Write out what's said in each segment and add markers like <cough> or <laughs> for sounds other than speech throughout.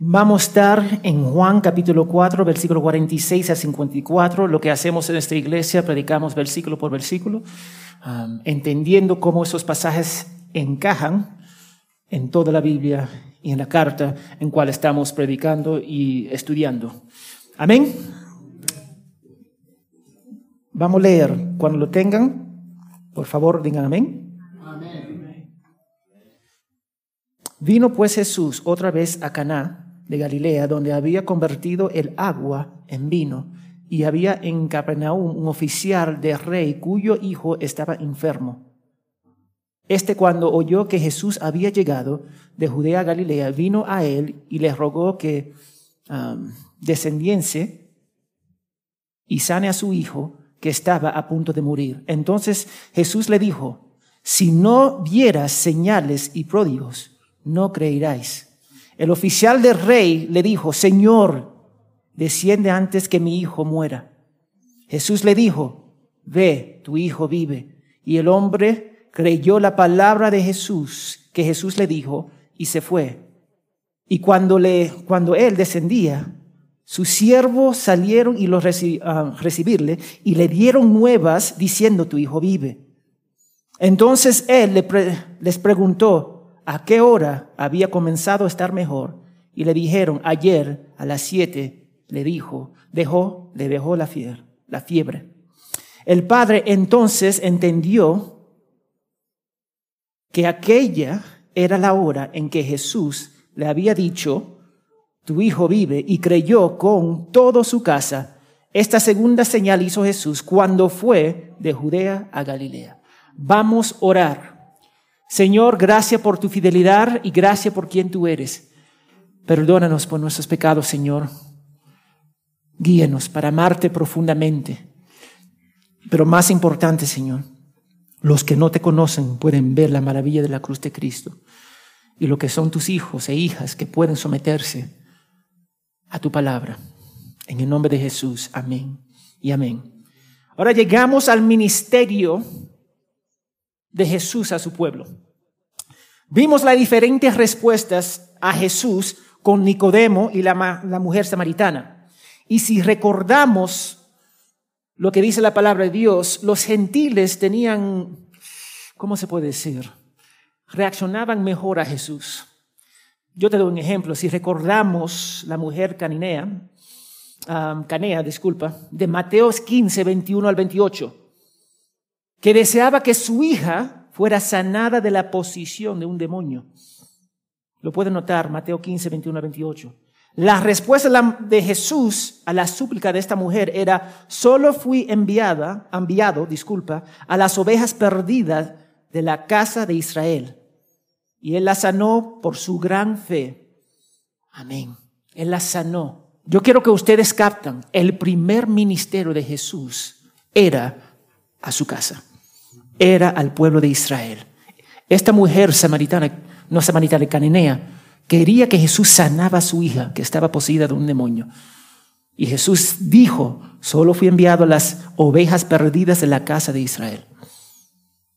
Vamos a estar en Juan capítulo 4, versículo 46 a 54. Lo que hacemos en esta iglesia, predicamos versículo por versículo, um, entendiendo cómo esos pasajes encajan en toda la Biblia y en la carta en cual estamos predicando y estudiando. Amén. Vamos a leer. Cuando lo tengan, por favor, digan amén. amén. Vino pues Jesús otra vez a Caná de Galilea, donde había convertido el agua en vino, y había en Capernaum un oficial de rey cuyo hijo estaba enfermo. Este cuando oyó que Jesús había llegado de Judea a Galilea, vino a él y le rogó que um, descendiese y sane a su hijo que estaba a punto de morir. Entonces Jesús le dijo, si no vieras señales y pródigos, no creeráis. El oficial del rey le dijo, Señor, desciende antes que mi hijo muera. Jesús le dijo, ve, tu hijo vive. Y el hombre creyó la palabra de Jesús, que Jesús le dijo, y se fue. Y cuando, le, cuando él descendía, sus siervos salieron y lo a recibirle y le dieron nuevas diciendo, tu hijo vive. Entonces él les preguntó a qué hora había comenzado a estar mejor y le dijeron, ayer a las siete, le dijo, dejó, le dejó la fiebre, la fiebre. El padre entonces entendió que aquella era la hora en que Jesús le había dicho, tu hijo vive, y creyó con toda su casa. Esta segunda señal hizo Jesús cuando fue de Judea a Galilea. Vamos a orar. Señor, gracias por tu fidelidad y gracias por quien tú eres. Perdónanos por nuestros pecados, Señor. Guíenos para amarte profundamente. Pero más importante, Señor, los que no te conocen pueden ver la maravilla de la cruz de Cristo. Y lo que son tus hijos e hijas que pueden someterse a tu palabra. En el nombre de Jesús, amén y amén. Ahora llegamos al ministerio de Jesús a su pueblo. Vimos las diferentes respuestas a Jesús con Nicodemo y la, la mujer samaritana. Y si recordamos lo que dice la palabra de Dios, los gentiles tenían, ¿cómo se puede decir? Reaccionaban mejor a Jesús. Yo te doy un ejemplo. Si recordamos la mujer cananea, canea, disculpa, de Mateos 15, 21 al 28, que deseaba que su hija fuera sanada de la posición de un demonio. Lo puede notar, Mateo 15, 21 al 28. La respuesta de Jesús a la súplica de esta mujer era, solo fui enviada, enviado, disculpa, a las ovejas perdidas de la casa de Israel y Él la sanó por su gran fe. Amén. Él la sanó. Yo quiero que ustedes captan, el primer ministerio de Jesús era a su casa, era al pueblo de Israel. Esta mujer samaritana, no samaritana, cananea, quería que Jesús sanaba a su hija que estaba poseída de un demonio. Y Jesús dijo, solo fui enviado a las ovejas perdidas de la casa de Israel.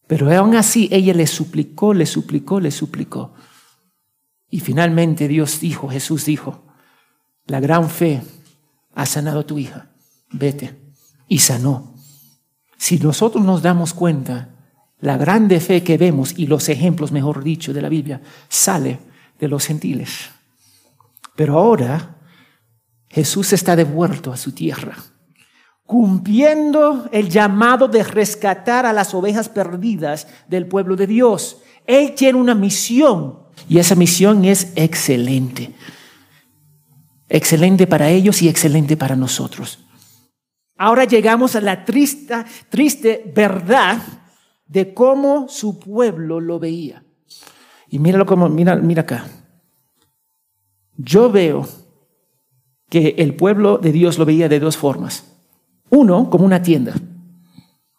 Pero aún así ella le suplicó, le suplicó, le suplicó. Y finalmente Dios dijo, Jesús dijo, la gran fe ha sanado a tu hija, vete. Y sanó. Si nosotros nos damos cuenta, la grande fe que vemos y los ejemplos, mejor dicho, de la Biblia, sale de los gentiles. Pero ahora Jesús está devuelto a su tierra cumpliendo el llamado de rescatar a las ovejas perdidas del pueblo de Dios. Él tiene una misión y esa misión es excelente. Excelente para ellos y excelente para nosotros. Ahora llegamos a la triste, triste verdad de cómo su pueblo lo veía. Y míralo como, mira, mira acá. Yo veo que el pueblo de Dios lo veía de dos formas. Uno, como una tienda,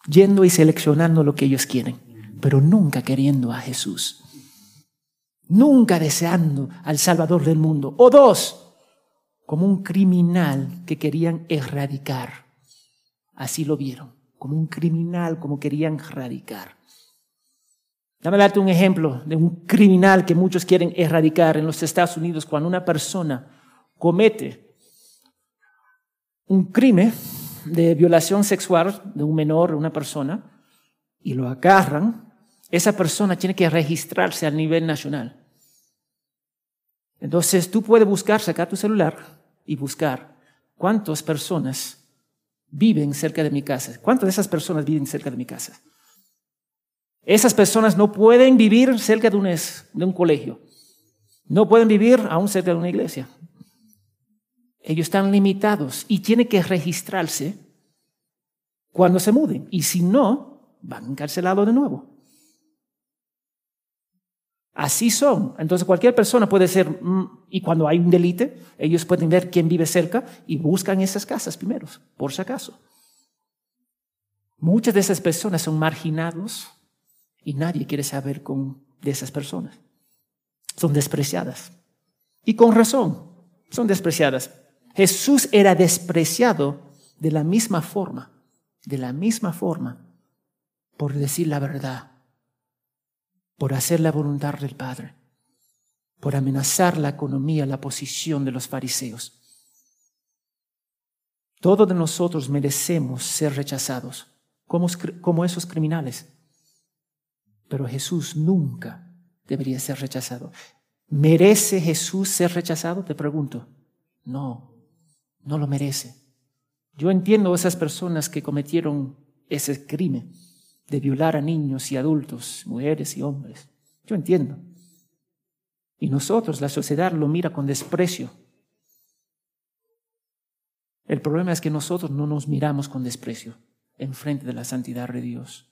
yendo y seleccionando lo que ellos quieren, pero nunca queriendo a Jesús. Nunca deseando al Salvador del mundo. O dos, como un criminal que querían erradicar. Así lo vieron, como un criminal, como querían erradicar. Dame darte un ejemplo de un criminal que muchos quieren erradicar en los Estados Unidos cuando una persona comete un crimen de violación sexual de un menor, de una persona, y lo agarran, esa persona tiene que registrarse a nivel nacional. Entonces tú puedes buscar, sacar tu celular y buscar cuántas personas viven cerca de mi casa. ¿Cuántas de esas personas viven cerca de mi casa? Esas personas no pueden vivir cerca de un, de un colegio. No pueden vivir aún cerca de una iglesia. Ellos están limitados y tienen que registrarse cuando se muden. Y si no, van encarcelados de nuevo. Así son. Entonces cualquier persona puede ser, mm, y cuando hay un delite, ellos pueden ver quién vive cerca y buscan esas casas primero, por si acaso. Muchas de esas personas son marginados y nadie quiere saber con, de esas personas. Son despreciadas. Y con razón, son despreciadas. Jesús era despreciado de la misma forma, de la misma forma, por decir la verdad por hacer la voluntad del Padre, por amenazar la economía, la posición de los fariseos. Todos de nosotros merecemos ser rechazados como, como esos criminales, pero Jesús nunca debería ser rechazado. ¿Merece Jesús ser rechazado? Te pregunto. No, no lo merece. Yo entiendo a esas personas que cometieron ese crimen de violar a niños y adultos, mujeres y hombres. Yo entiendo. Y nosotros, la sociedad, lo mira con desprecio. El problema es que nosotros no nos miramos con desprecio en frente de la santidad de Dios.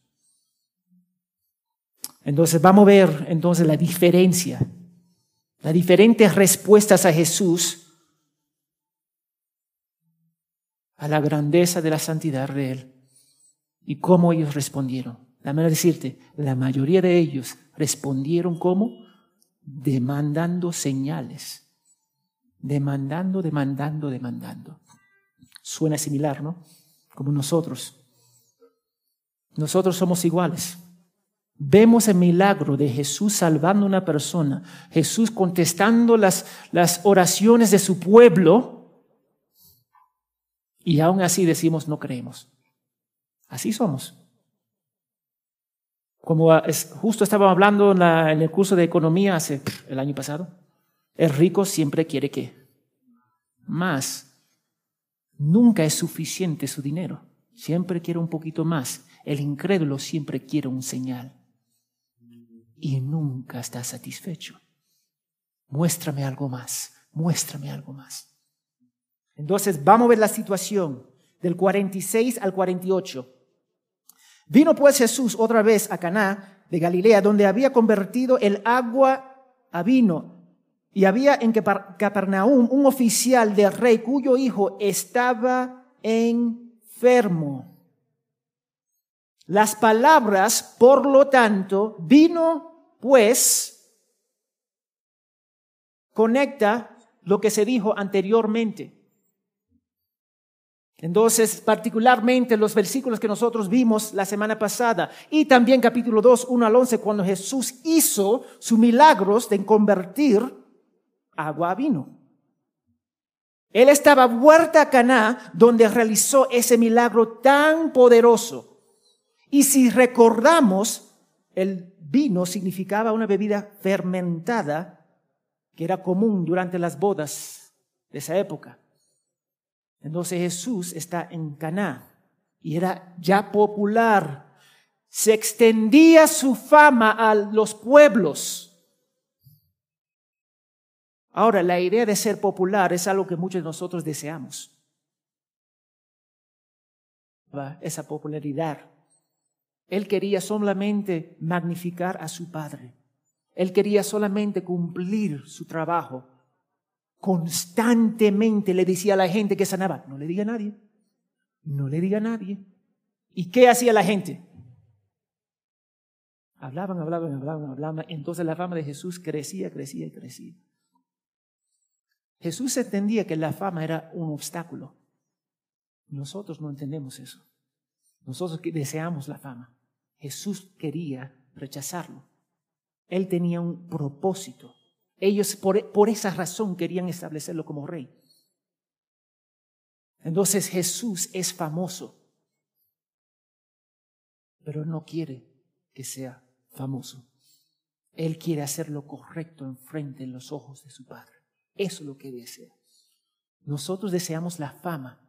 Entonces vamos a ver entonces la diferencia, las diferentes respuestas a Jesús a la grandeza de la santidad de Él. ¿Y cómo ellos respondieron? De decirte, la mayoría de ellos respondieron como demandando señales. Demandando, demandando, demandando. Suena similar, ¿no? Como nosotros. Nosotros somos iguales. Vemos el milagro de Jesús salvando a una persona, Jesús contestando las, las oraciones de su pueblo, y aún así decimos no creemos. Así somos. Como justo estábamos hablando en, el curso de economía hace el año pasado, el rico siempre quiere que más. Nunca es suficiente su dinero. Siempre quiere un poquito más. El incrédulo siempre quiere un señal. Y nunca está satisfecho. Muéstrame algo más. Muéstrame algo más. Entonces, vamos a ver la situación del 46 al 48. Vino pues Jesús otra vez a Caná de Galilea, donde había convertido el agua a vino. Y había en Capernaum un oficial del rey cuyo hijo estaba enfermo. Las palabras, por lo tanto, vino pues, conecta lo que se dijo anteriormente. Entonces, particularmente los versículos que nosotros vimos la semana pasada y también capítulo 2, 1 al 11, cuando Jesús hizo sus milagros de convertir agua a vino. Él estaba vuelta a Caná donde realizó ese milagro tan poderoso. Y si recordamos, el vino significaba una bebida fermentada que era común durante las bodas de esa época. Entonces Jesús está en Caná y era ya popular. Se extendía su fama a los pueblos. Ahora, la idea de ser popular es algo que muchos de nosotros deseamos. Esa popularidad. Él quería solamente magnificar a su Padre. Él quería solamente cumplir su trabajo constantemente le decía a la gente que sanaba, no le diga a nadie, no le diga a nadie. ¿Y qué hacía la gente? Hablaban, hablaban, hablaban, hablaban. Entonces la fama de Jesús crecía, crecía y crecía. Jesús entendía que la fama era un obstáculo. Nosotros no entendemos eso. Nosotros deseamos la fama. Jesús quería rechazarlo. Él tenía un propósito. Ellos por, por esa razón querían establecerlo como rey. Entonces Jesús es famoso, pero no quiere que sea famoso. Él quiere hacer lo correcto enfrente en los ojos de su Padre. Eso es lo que desea. Nosotros deseamos la fama.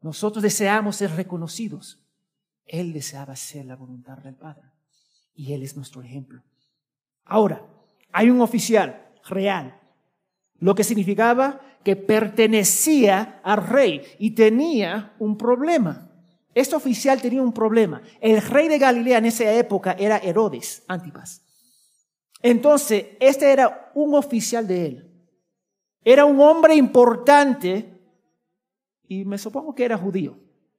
Nosotros deseamos ser reconocidos. Él deseaba hacer la voluntad del Padre. Y Él es nuestro ejemplo. Ahora, hay un oficial real, lo que significaba que pertenecía al rey y tenía un problema. Este oficial tenía un problema. El rey de Galilea en esa época era Herodes, Antipas. Entonces, este era un oficial de él. Era un hombre importante y me supongo que era judío,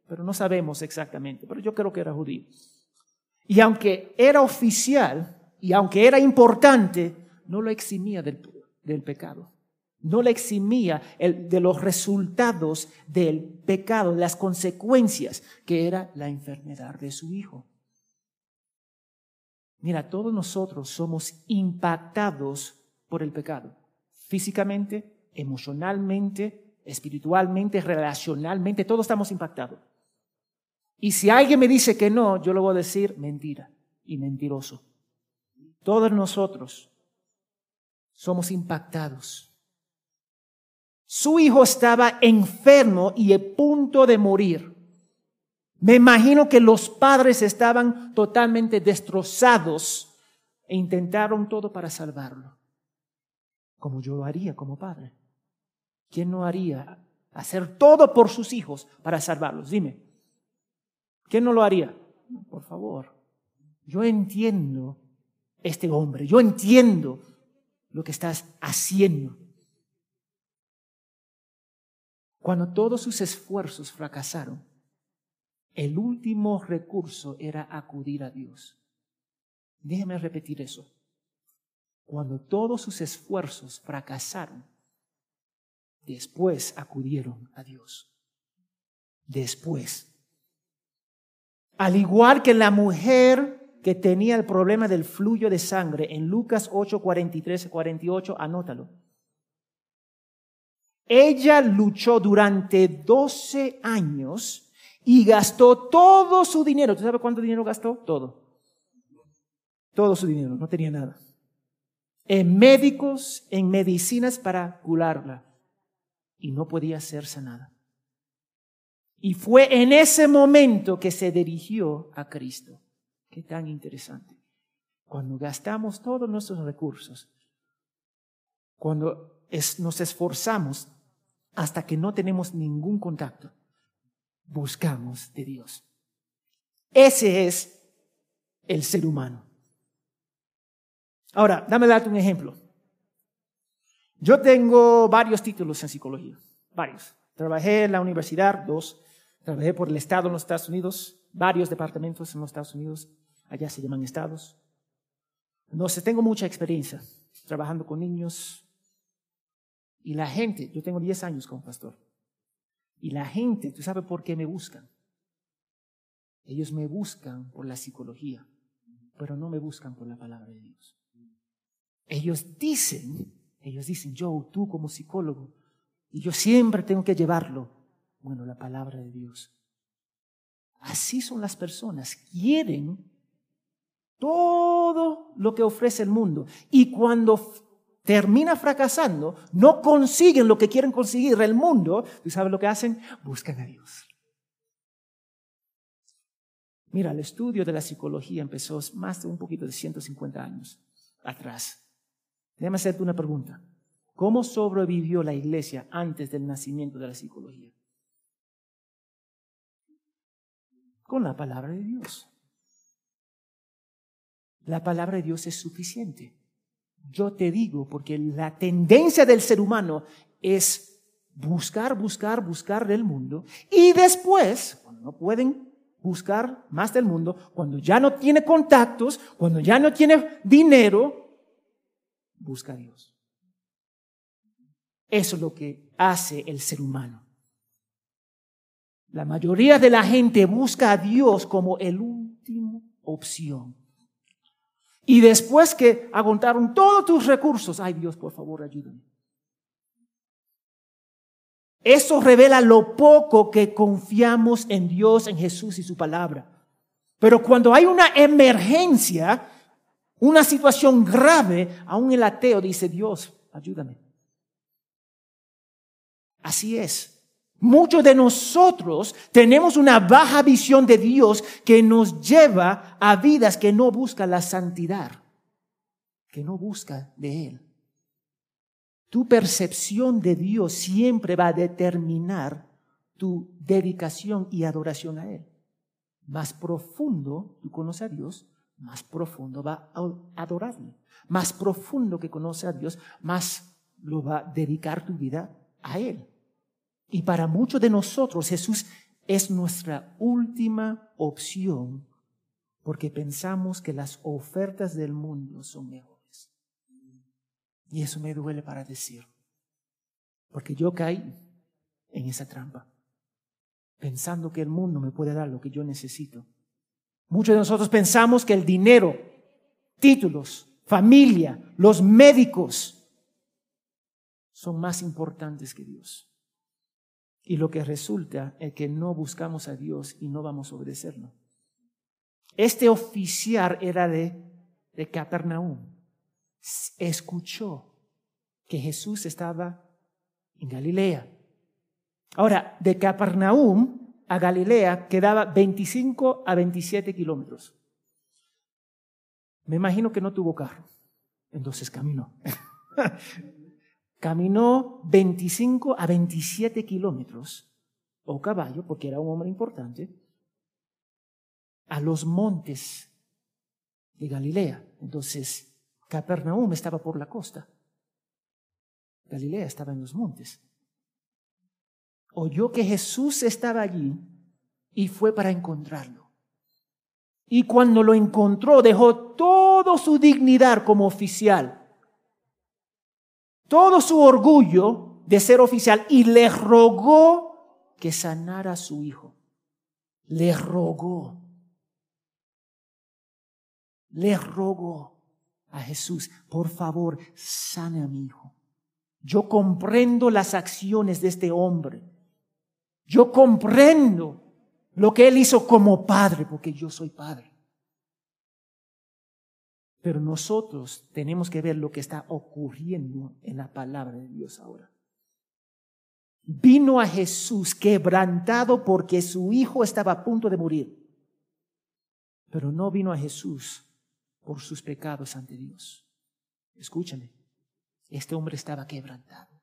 pero no sabemos exactamente, pero yo creo que era judío. Y aunque era oficial y aunque era importante, no lo eximía del, del pecado. No le eximía el, de los resultados del pecado, las consecuencias, que era la enfermedad de su hijo. Mira, todos nosotros somos impactados por el pecado, físicamente, emocionalmente, espiritualmente, relacionalmente, todos estamos impactados. Y si alguien me dice que no, yo le voy a decir mentira y mentiroso. Todos nosotros somos impactados su hijo estaba enfermo y a punto de morir. Me imagino que los padres estaban totalmente destrozados e intentaron todo para salvarlo. Como yo lo haría como padre. ¿Quién no haría hacer todo por sus hijos para salvarlos? Dime. ¿Quién no lo haría? Por favor. Yo entiendo este hombre. Yo entiendo lo que estás haciendo. Cuando todos sus esfuerzos fracasaron, el último recurso era acudir a Dios. Déjeme repetir eso. Cuando todos sus esfuerzos fracasaron, después acudieron a Dios. Después. Al igual que la mujer que tenía el problema del fluyo de sangre en Lucas 8, 43 48, anótalo. Ella luchó durante 12 años y gastó todo su dinero. ¿Tú sabes cuánto dinero gastó? Todo. Todo su dinero, no tenía nada. En médicos, en medicinas para curarla. Y no podía hacerse nada. Y fue en ese momento que se dirigió a Cristo. Qué tan interesante. Cuando gastamos todos nuestros recursos, cuando nos esforzamos hasta que no tenemos ningún contacto, buscamos de Dios. Ese es el ser humano. Ahora, dame darte un ejemplo. Yo tengo varios títulos en psicología, varios. Trabajé en la universidad, dos. Trabajé por el Estado en los Estados Unidos, varios departamentos en los Estados Unidos, allá se llaman estados. Entonces, tengo mucha experiencia trabajando con niños, y la gente, yo tengo 10 años como pastor, y la gente, ¿tú sabes por qué me buscan? Ellos me buscan por la psicología, pero no me buscan por la palabra de Dios. Ellos dicen, ellos dicen, yo, tú como psicólogo, y yo siempre tengo que llevarlo, bueno, la palabra de Dios. Así son las personas, quieren todo lo que ofrece el mundo. Y cuando termina fracasando, no consiguen lo que quieren conseguir el mundo, ¿tú sabes lo que hacen? Buscan a Dios. Mira, el estudio de la psicología empezó más de un poquito de 150 años atrás. Déjame hacerte una pregunta. ¿Cómo sobrevivió la iglesia antes del nacimiento de la psicología? Con la palabra de Dios. La palabra de Dios es suficiente. Yo te digo, porque la tendencia del ser humano es buscar, buscar, buscar del mundo y después, cuando no pueden buscar más del mundo, cuando ya no tiene contactos, cuando ya no tiene dinero, busca a Dios. Eso es lo que hace el ser humano. La mayoría de la gente busca a Dios como el último opción. Y después que agotaron todos tus recursos, ay Dios, por favor, ayúdame. Eso revela lo poco que confiamos en Dios, en Jesús y su palabra. Pero cuando hay una emergencia, una situación grave, aún el ateo dice, Dios, ayúdame. Así es. Muchos de nosotros tenemos una baja visión de Dios que nos lleva a vidas que no buscan la santidad, que no busca de Él. Tu percepción de Dios siempre va a determinar tu dedicación y adoración a Él. Más profundo tú conoces a Dios, más profundo va a adorarle. Más profundo que conoce a Dios, más lo va a dedicar tu vida a Él. Y para muchos de nosotros Jesús es nuestra última opción porque pensamos que las ofertas del mundo son mejores. Y eso me duele para decir, porque yo caí en esa trampa, pensando que el mundo me puede dar lo que yo necesito. Muchos de nosotros pensamos que el dinero, títulos, familia, los médicos son más importantes que Dios. Y lo que resulta es que no buscamos a Dios y no vamos a obedecerlo. Este oficial era de, de Capernaum. Escuchó que Jesús estaba en Galilea. Ahora, de Capernaum a Galilea quedaba 25 a 27 kilómetros. Me imagino que no tuvo carro, entonces caminó. <laughs> caminó 25 a 27 kilómetros, o caballo, porque era un hombre importante, a los montes de Galilea. Entonces, Capernaum estaba por la costa. Galilea estaba en los montes. Oyó que Jesús estaba allí y fue para encontrarlo. Y cuando lo encontró, dejó toda su dignidad como oficial todo su orgullo de ser oficial y le rogó que sanara a su hijo. Le rogó. Le rogó a Jesús, por favor, sane a mi hijo. Yo comprendo las acciones de este hombre. Yo comprendo lo que él hizo como padre, porque yo soy padre. Pero nosotros tenemos que ver lo que está ocurriendo en la palabra de Dios ahora. Vino a Jesús quebrantado porque su hijo estaba a punto de morir. Pero no vino a Jesús por sus pecados ante Dios. Escúchame, este hombre estaba quebrantado.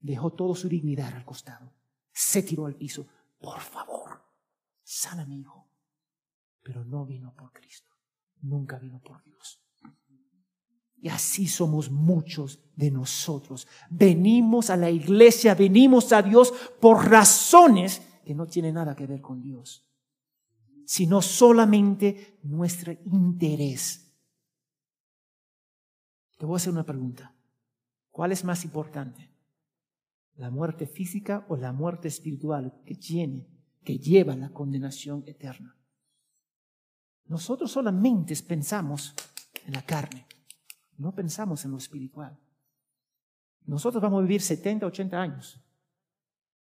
Dejó toda su dignidad al costado. Se tiró al piso. Por favor, sana mi hijo. Pero no vino por Cristo nunca vino por Dios. Y así somos muchos de nosotros. Venimos a la iglesia, venimos a Dios por razones que no tienen nada que ver con Dios, sino solamente nuestro interés. Te voy a hacer una pregunta. ¿Cuál es más importante? ¿La muerte física o la muerte espiritual que tiene, que lleva la condenación eterna? Nosotros solamente pensamos en la carne, no pensamos en lo espiritual. Nosotros vamos a vivir 70, 80 años.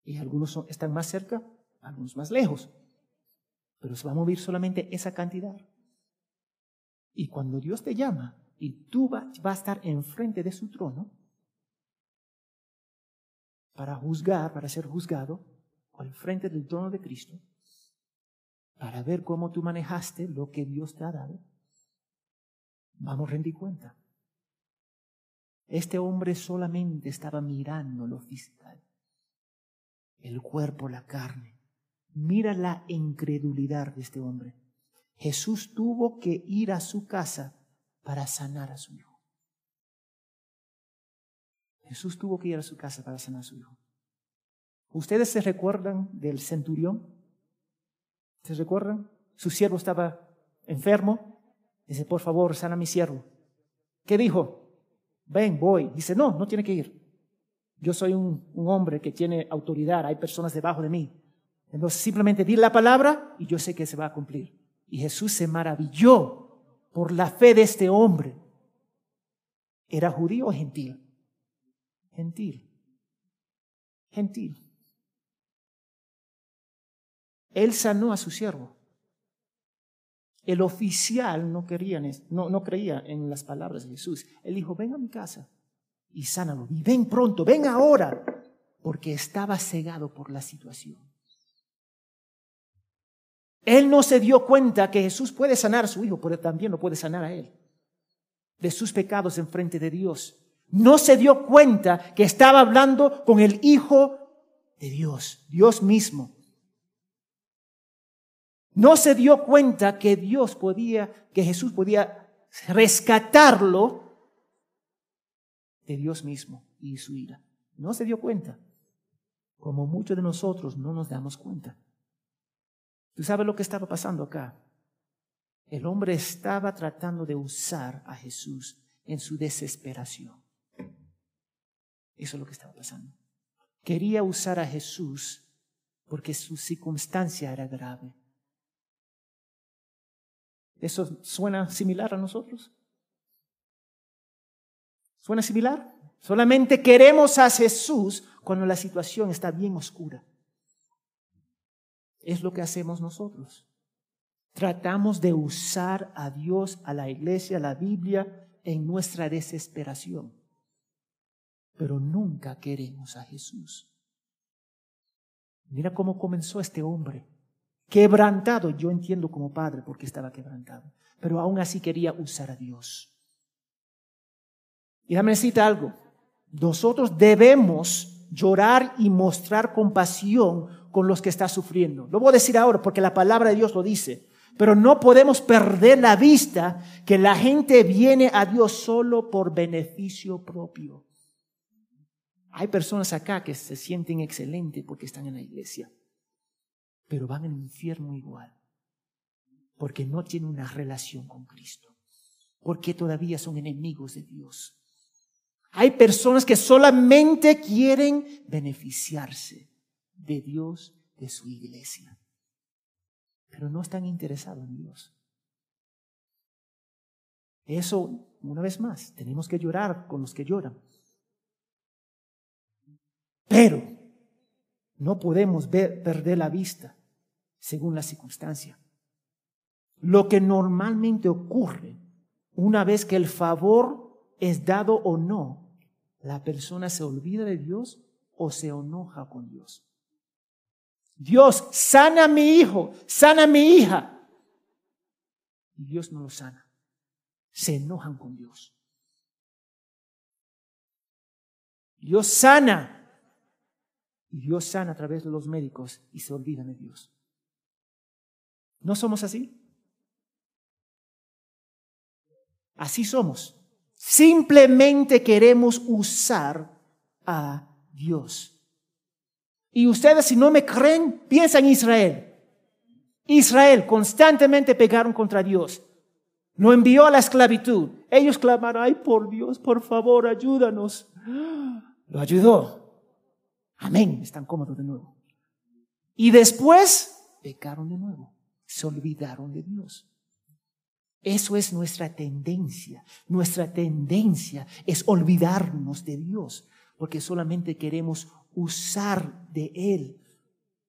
Y algunos están más cerca, algunos más lejos. Pero se va a mover solamente esa cantidad. Y cuando Dios te llama y tú vas va a estar enfrente de su trono para juzgar, para ser juzgado, al frente del trono de Cristo, para ver cómo tú manejaste lo que Dios te ha dado, vamos a rendir cuenta. Este hombre solamente estaba mirando lo fiscal, el cuerpo, la carne. Mira la incredulidad de este hombre. Jesús tuvo que ir a su casa para sanar a su hijo. Jesús tuvo que ir a su casa para sanar a su hijo. ¿Ustedes se recuerdan del centurión? ¿Se recuerdan? Su siervo estaba enfermo. Dice, por favor, sana a mi siervo. ¿Qué dijo? Ven, voy. Dice, no, no tiene que ir. Yo soy un, un hombre que tiene autoridad, hay personas debajo de mí. Entonces simplemente di la palabra y yo sé que se va a cumplir. Y Jesús se maravilló por la fe de este hombre. ¿Era judío o gentil? Gentil. Gentil. Él sanó a su siervo. El oficial no, quería, no, no creía en las palabras de Jesús. Él dijo, ven a mi casa y sánalo. Y ven pronto, ven ahora, porque estaba cegado por la situación. Él no se dio cuenta que Jesús puede sanar a su hijo, pero también lo puede sanar a él de sus pecados en frente de Dios. No se dio cuenta que estaba hablando con el Hijo de Dios, Dios mismo. No se dio cuenta que Dios podía, que Jesús podía rescatarlo de Dios mismo y su ira. No se dio cuenta. Como muchos de nosotros no nos damos cuenta. ¿Tú sabes lo que estaba pasando acá? El hombre estaba tratando de usar a Jesús en su desesperación. Eso es lo que estaba pasando. Quería usar a Jesús porque su circunstancia era grave. ¿Eso suena similar a nosotros? ¿Suena similar? Solamente queremos a Jesús cuando la situación está bien oscura. Es lo que hacemos nosotros. Tratamos de usar a Dios, a la iglesia, a la Biblia en nuestra desesperación. Pero nunca queremos a Jesús. Mira cómo comenzó este hombre. Quebrantado, yo entiendo como padre porque estaba quebrantado, pero aún así quería usar a Dios. Y dame decirte algo, nosotros debemos llorar y mostrar compasión con los que está sufriendo. Lo voy a decir ahora porque la palabra de Dios lo dice. Pero no podemos perder la vista que la gente viene a Dios solo por beneficio propio. Hay personas acá que se sienten excelentes porque están en la iglesia, pero van al infierno igual, porque no tienen una relación con Cristo, porque todavía son enemigos de Dios. Hay personas que solamente quieren beneficiarse de Dios, de su iglesia. Pero no están interesados en Dios. Eso, una vez más, tenemos que llorar con los que lloran. Pero no podemos ver, perder la vista según la circunstancia. Lo que normalmente ocurre una vez que el favor es dado o no, la persona se olvida de Dios o se enoja con Dios. Dios, sana a mi hijo, sana a mi hija. Y Dios no lo sana. Se enojan con Dios. Dios sana. Y Dios sana a través de los médicos y se olvidan de Dios. ¿No somos así? Así somos. Simplemente queremos usar a Dios. Y ustedes si no me creen, piensan en Israel. Israel constantemente pegaron contra Dios. Lo envió a la esclavitud. Ellos clamaron, ay por Dios, por favor, ayúdanos. <gasps> Lo ayudó. Amén. Están cómodos de nuevo. Y después pecaron de nuevo. Se olvidaron de Dios. Eso es nuestra tendencia. Nuestra tendencia es olvidarnos de Dios porque solamente queremos usar de Él.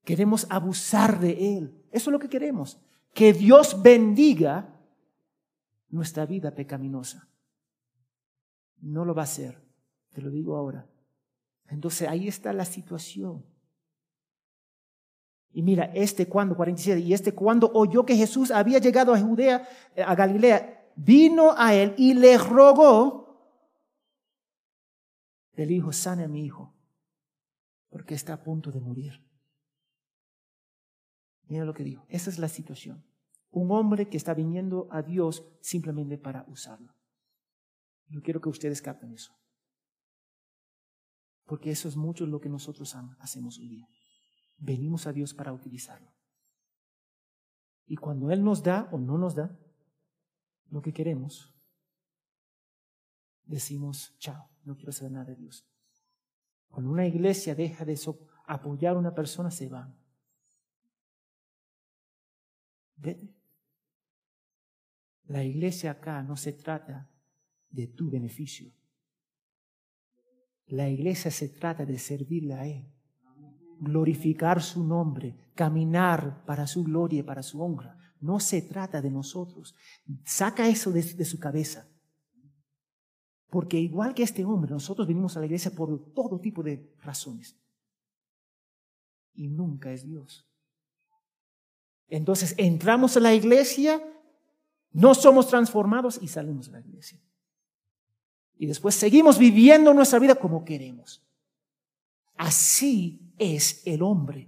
Queremos abusar de Él. Eso es lo que queremos. Que Dios bendiga nuestra vida pecaminosa. No lo va a hacer. Te lo digo ahora. Entonces ahí está la situación. Y mira, este cuando, 47, y este cuando oyó que Jesús había llegado a Judea, a Galilea, vino a él y le rogó el hijo, sane a mi hijo, porque está a punto de morir. Mira lo que dijo. Esa es la situación. Un hombre que está viniendo a Dios simplemente para usarlo. Yo quiero que ustedes capten eso. Porque eso es mucho lo que nosotros hacemos hoy día. Venimos a Dios para utilizarlo. Y cuando Él nos da o no nos da lo que queremos, decimos, chao, no quiero saber nada de Dios. Cuando una iglesia deja de apoyar a una persona, se va. La iglesia acá no se trata de tu beneficio. La iglesia se trata de servirle a Él, glorificar su nombre, caminar para su gloria y para su honra. No se trata de nosotros. Saca eso de, su cabeza. Porque igual que este hombre, nosotros venimos a la iglesia por todo tipo de razones. Y nunca es Dios. Entonces entramos a la iglesia, no somos transformados y salimos de la iglesia. Y después seguimos viviendo nuestra vida como queremos. Así es el hombre.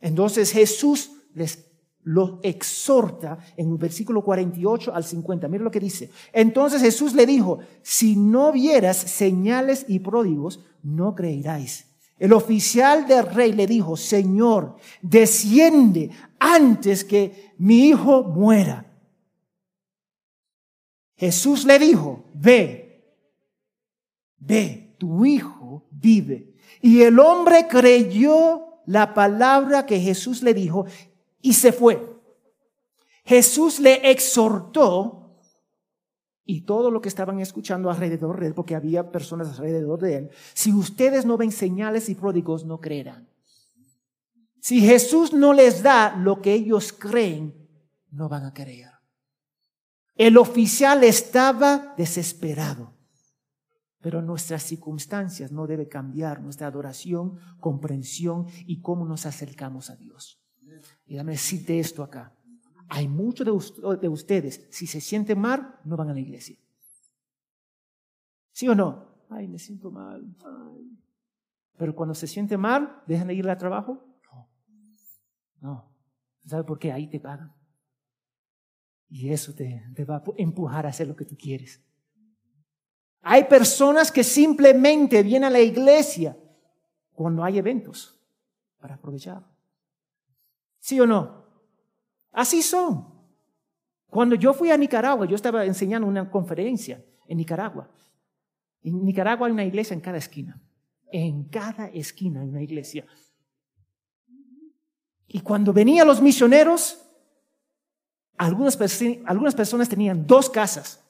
Entonces Jesús les lo exhorta en el versículo 48 al 50. Mira lo que dice. Entonces Jesús le dijo, si no vieras señales y pródigos, no creeráis. El oficial del rey le dijo, Señor, desciende antes que mi hijo muera. Jesús le dijo, ve, ve, tu hijo vive. Y el hombre creyó la palabra que Jesús le dijo y se fue. Jesús le exhortó y todo lo que estaban escuchando alrededor de él, porque había personas alrededor de él, si ustedes no ven señales y pródigos, no creerán. Si Jesús no les da lo que ellos creen, no van a creer. El oficial estaba desesperado, pero nuestras circunstancias no deben cambiar nuestra adoración, comprensión y cómo nos acercamos a Dios. Y dame decirte esto acá. Hay muchos de, ustedes, si se sienten mal, no van a la iglesia. ¿Sí o no? Ay, me siento mal. Pero cuando se siente mal, ¿dejan de ir al trabajo? No. No. ¿Sabe por qué? Ahí te pagan. Y eso te va a empujar a hacer lo que tú quieres. Hay personas que simplemente vienen a la iglesia cuando hay eventos para aprovechar. ¿Sí o no? Así son. Cuando yo fui a Nicaragua, yo estaba enseñando una conferencia en Nicaragua. En Nicaragua hay una iglesia en cada esquina. En cada esquina hay una iglesia. Y cuando venían los misioneros, algunas, algunas personas tenían dos casas.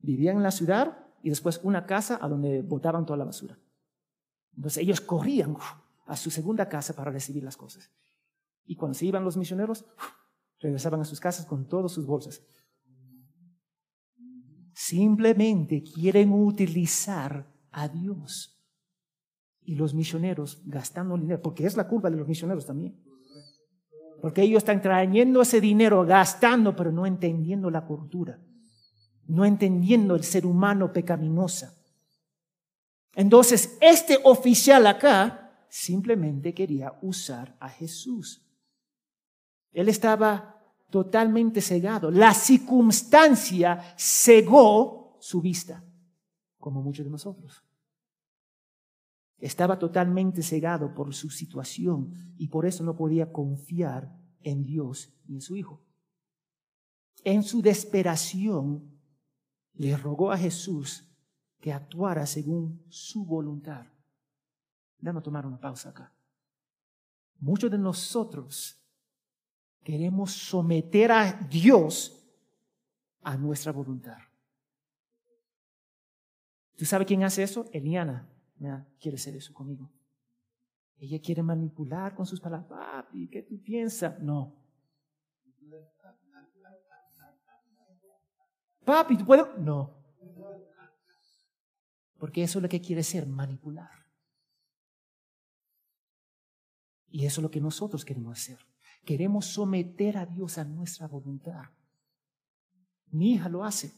Vivían en la ciudad y después una casa a donde botaban toda la basura. Entonces ellos corrían a su segunda casa para recibir las cosas. Y cuando se iban los misioneros, regresaban a sus casas con todas sus bolsas. Simplemente quieren utilizar a Dios. Y los misioneros gastando dinero, porque es la culpa de los misioneros también. Porque ellos están trayendo ese dinero, gastando, pero no entendiendo la cultura, no entendiendo el ser humano pecaminoso. Entonces, este oficial acá simplemente quería usar a Jesús. Él estaba totalmente cegado. La circunstancia cegó su vista, como muchos de nosotros. Estaba totalmente cegado por su situación y por eso no podía confiar en Dios y en su Hijo. En su desesperación le rogó a Jesús que actuara según su voluntad. Déjame tomar una pausa acá. Muchos de nosotros Queremos someter a Dios a nuestra voluntad. ¿Tú sabes quién hace eso? Eliana quiere hacer eso conmigo. Ella quiere manipular con sus palabras. Papi, ¿qué tú piensas? No. Papi, ¿tú puedes? No. Porque eso es lo que quiere ser, manipular. Y eso es lo que nosotros queremos hacer. Queremos someter a Dios a nuestra voluntad. Mi hija lo hace.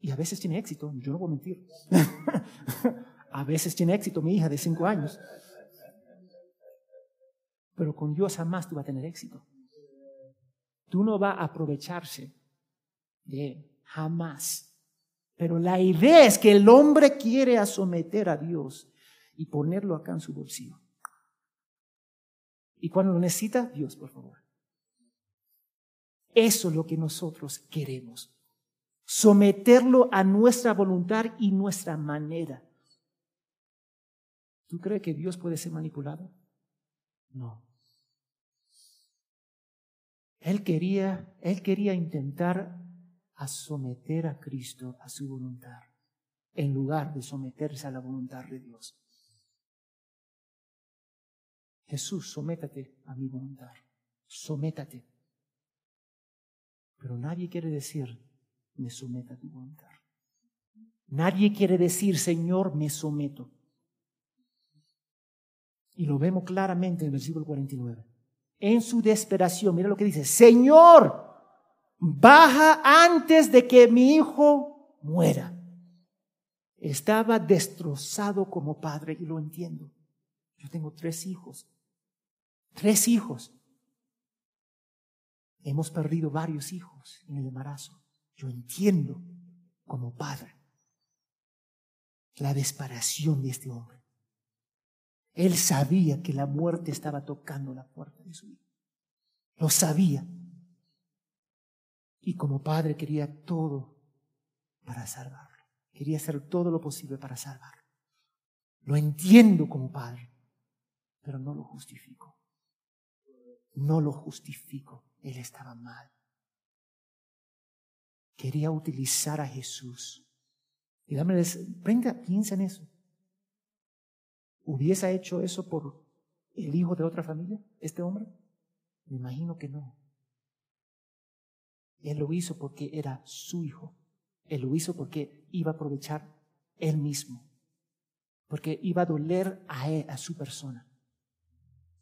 Y a veces tiene éxito, yo no voy a mentir. <laughs> a veces tiene éxito mi hija de cinco años. Pero con Dios jamás tú vas a tener éxito. Tú no vas a aprovecharse de Él, jamás. Pero la idea es que el hombre quiere someter a Dios y ponerlo acá en su bolsillo. Y cuando lo necesita, Dios, por favor. Eso es lo que nosotros queremos. Someterlo a nuestra voluntad y nuestra manera. ¿Tú crees que Dios puede ser manipulado? No. Él quería, él quería intentar a someter a Cristo a su voluntad, en lugar de someterse a la voluntad de Dios. Jesús, sométate a mi voluntad, sométate. Pero nadie quiere decir, me someta a tu voluntad. Nadie quiere decir, Señor, me someto. Y lo vemos claramente en el versículo 49. En su desesperación, mira lo que dice, Señor, baja antes de que mi hijo muera. Estaba destrozado como padre y lo entiendo. Yo tengo tres hijos. Tres hijos. Hemos perdido varios hijos en el embarazo. Yo entiendo como padre la desesperación de este hombre. Él sabía que la muerte estaba tocando la puerta de su hijo. Lo sabía. Y como padre quería todo para salvarlo. Quería hacer todo lo posible para salvarlo. Lo entiendo como padre, pero no lo justifico. No lo justifico. Él estaba mal. Quería utilizar a Jesús. Y dame, piensa en eso. ¿Hubiese hecho eso por el hijo de otra familia, este hombre? Me imagino que no. Él lo hizo porque era su hijo. Él lo hizo porque iba a aprovechar él mismo. Porque iba a doler a, él, a su persona.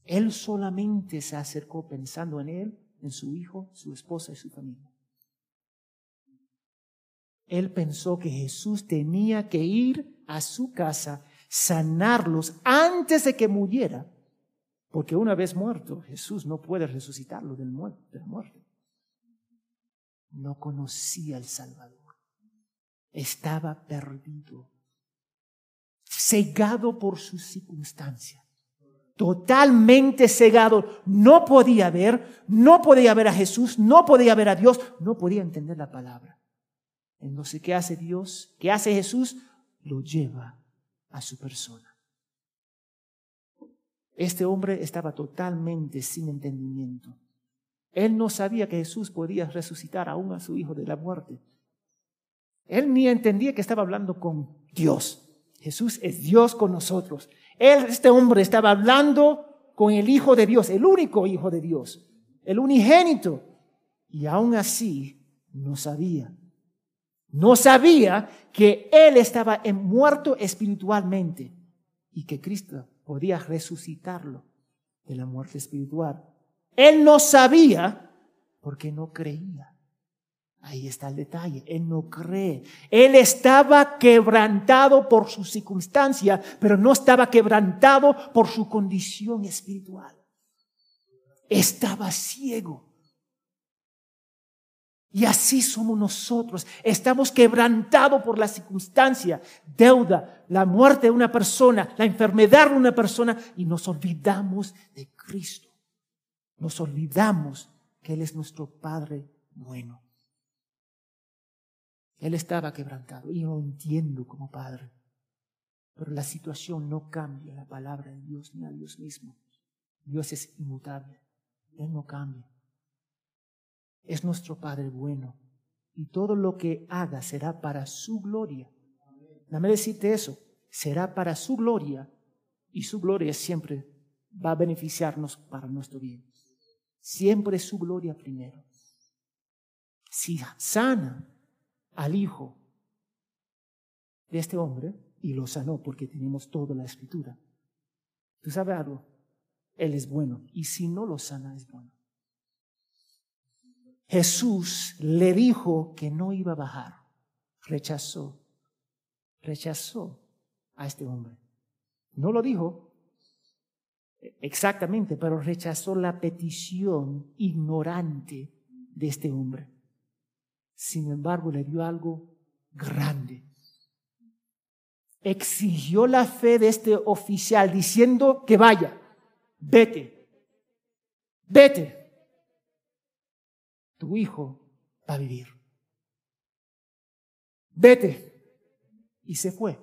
Él solamente se acercó pensando en él, en su hijo, su esposa y su familia. Él pensó que Jesús tenía que ir a su casa, sanarlos antes de que muriera. Porque una vez muerto, Jesús no puede resucitarlo del muerto, de la muerte no conocía al Salvador. Estaba perdido, cegado por sus circunstancias, totalmente cegado. No podía ver, no podía ver a Jesús, no podía ver a Dios, no podía entender la palabra. Entonces, ¿qué hace Dios? ¿Qué hace Jesús? Lo lleva a su persona. Este hombre estaba totalmente sin entendimiento. Él no sabía que Jesús podía resucitar aún a su hijo de la muerte. Él ni entendía que estaba hablando con Dios. Jesús es Dios con nosotros. Él, este hombre estaba hablando con el Hijo de Dios, el único Hijo de Dios, el unigénito. Y aún así no sabía. No sabía que Él estaba muerto espiritualmente y que Cristo podía resucitarlo de la muerte espiritual. Él no sabía porque no creía. Ahí está el detalle. Él no cree. Él estaba quebrantado por su circunstancia, pero no estaba quebrantado por su condición espiritual. Estaba ciego. Y así somos nosotros. Estamos quebrantados por la circunstancia, deuda, la muerte de una persona, la enfermedad de una persona y nos olvidamos de Cristo nos olvidamos que Él es nuestro Padre bueno. Él estaba quebrantado y lo entiendo como Padre. Pero la situación no cambia la palabra de Dios ni a Dios mismo. Dios es inmutable. Él no cambia. Es nuestro Padre bueno. Y todo lo que haga será para su gloria. Dame decirte eso. Será para su gloria. Y su gloria siempre va a beneficiarnos para nuestro bien. Siempre su gloria primero. Si sana al hijo de este hombre, y lo sanó porque tenemos toda la escritura, tú sabes algo, él es bueno, y si no lo sana es bueno. Jesús le dijo que no iba a bajar, rechazó, rechazó a este hombre. No lo dijo exactamente, pero rechazó la petición ignorante de este hombre. Sin embargo, le dio algo grande. Exigió la fe de este oficial diciendo que vaya, vete, vete. Tu hijo va a vivir. Vete. Y se fue.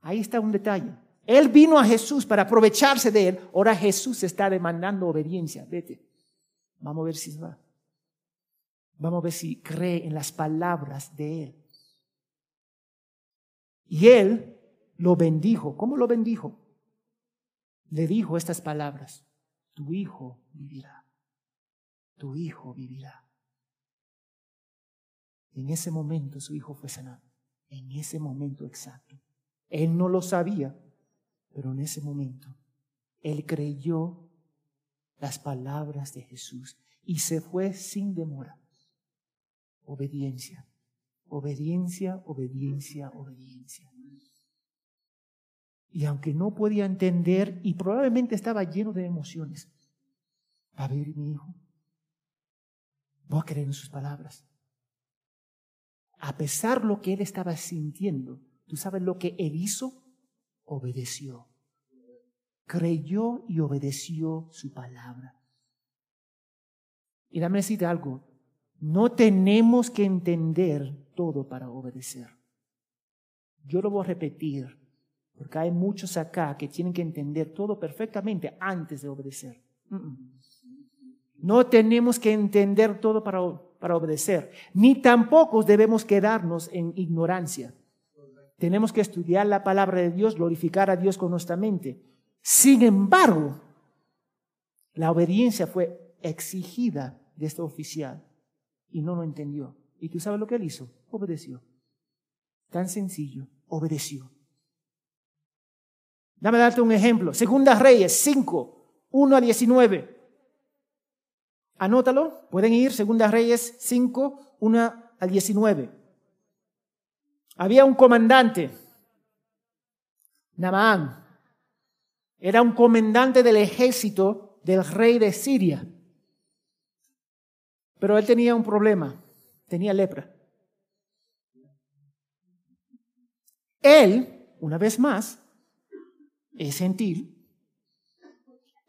Ahí está un detalle. Él vino a Jesús para aprovecharse de él. Ahora Jesús está demandando obediencia. Vete. Vamos a ver si va. Vamos a ver si cree en las palabras de Él. Y Él lo bendijo. ¿Cómo lo bendijo? Le dijo estas palabras. Tu hijo vivirá. Tu hijo vivirá. En ese momento su hijo fue sanado. En ese momento exacto. Él no lo sabía, pero en ese momento él creyó las palabras de Jesús y se fue sin demora. Obediencia, obediencia, obediencia, obediencia. Y aunque no podía entender y probablemente estaba lleno de emociones, a ver mi hijo, voy a creer en sus palabras. A pesar de lo que él estaba sintiendo, ¿tú sabes lo que él hizo? Obedeció creyó y obedeció su palabra. Y dame decirte algo, no tenemos que entender todo para obedecer. Yo lo voy a repetir, porque hay muchos acá que tienen que entender todo perfectamente antes de obedecer. No tenemos que entender todo para, para obedecer, ni tampoco debemos quedarnos en ignorancia. Tenemos que estudiar la palabra de Dios, glorificar a Dios con nuestra mente. Sin embargo, la obediencia fue exigida de este oficial y no lo entendió. ¿Y tú sabes lo que él hizo? Obedeció. Tan sencillo, obedeció. Dame darte un ejemplo. Segunda Reyes 5, 1 a 19. Anótalo, pueden ir, Segunda Reyes 5, 1 a 19. Había un comandante, Namán, era un comandante del ejército del rey de Siria. Pero él tenía un problema, tenía lepra. Él, una vez más, es gentil.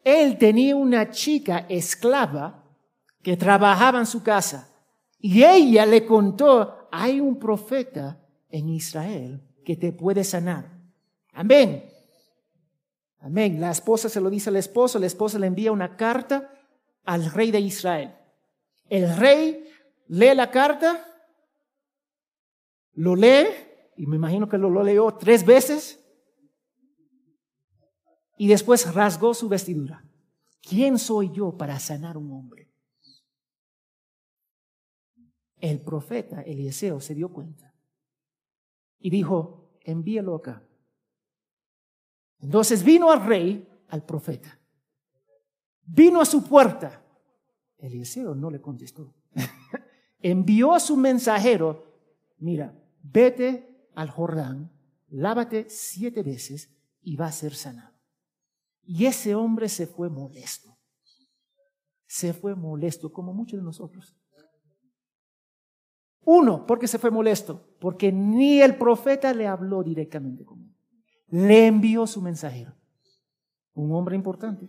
Él tenía una chica esclava que trabajaba en su casa y ella le contó, hay un profeta en Israel que te puede sanar. Amén. Amén. La esposa se lo dice al esposo, la esposa le envía una carta al rey de Israel. El rey lee la carta, lo lee, y me imagino que lo, lo leyó tres veces, y después rasgó su vestidura. ¿Quién soy yo para sanar un hombre? El profeta Eliseo se dio cuenta y dijo, envíalo acá. Entonces vino al rey, al profeta. Vino a su puerta. Eliseo no le contestó. <laughs> Envió a su mensajero, mira, vete al Jordán, lávate siete veces y va a ser sanado. Y ese hombre se fue molesto. Se fue molesto, como muchos de nosotros. Uno, porque se fue molesto, porque ni el profeta le habló directamente con él le envió su mensajero, un hombre importante.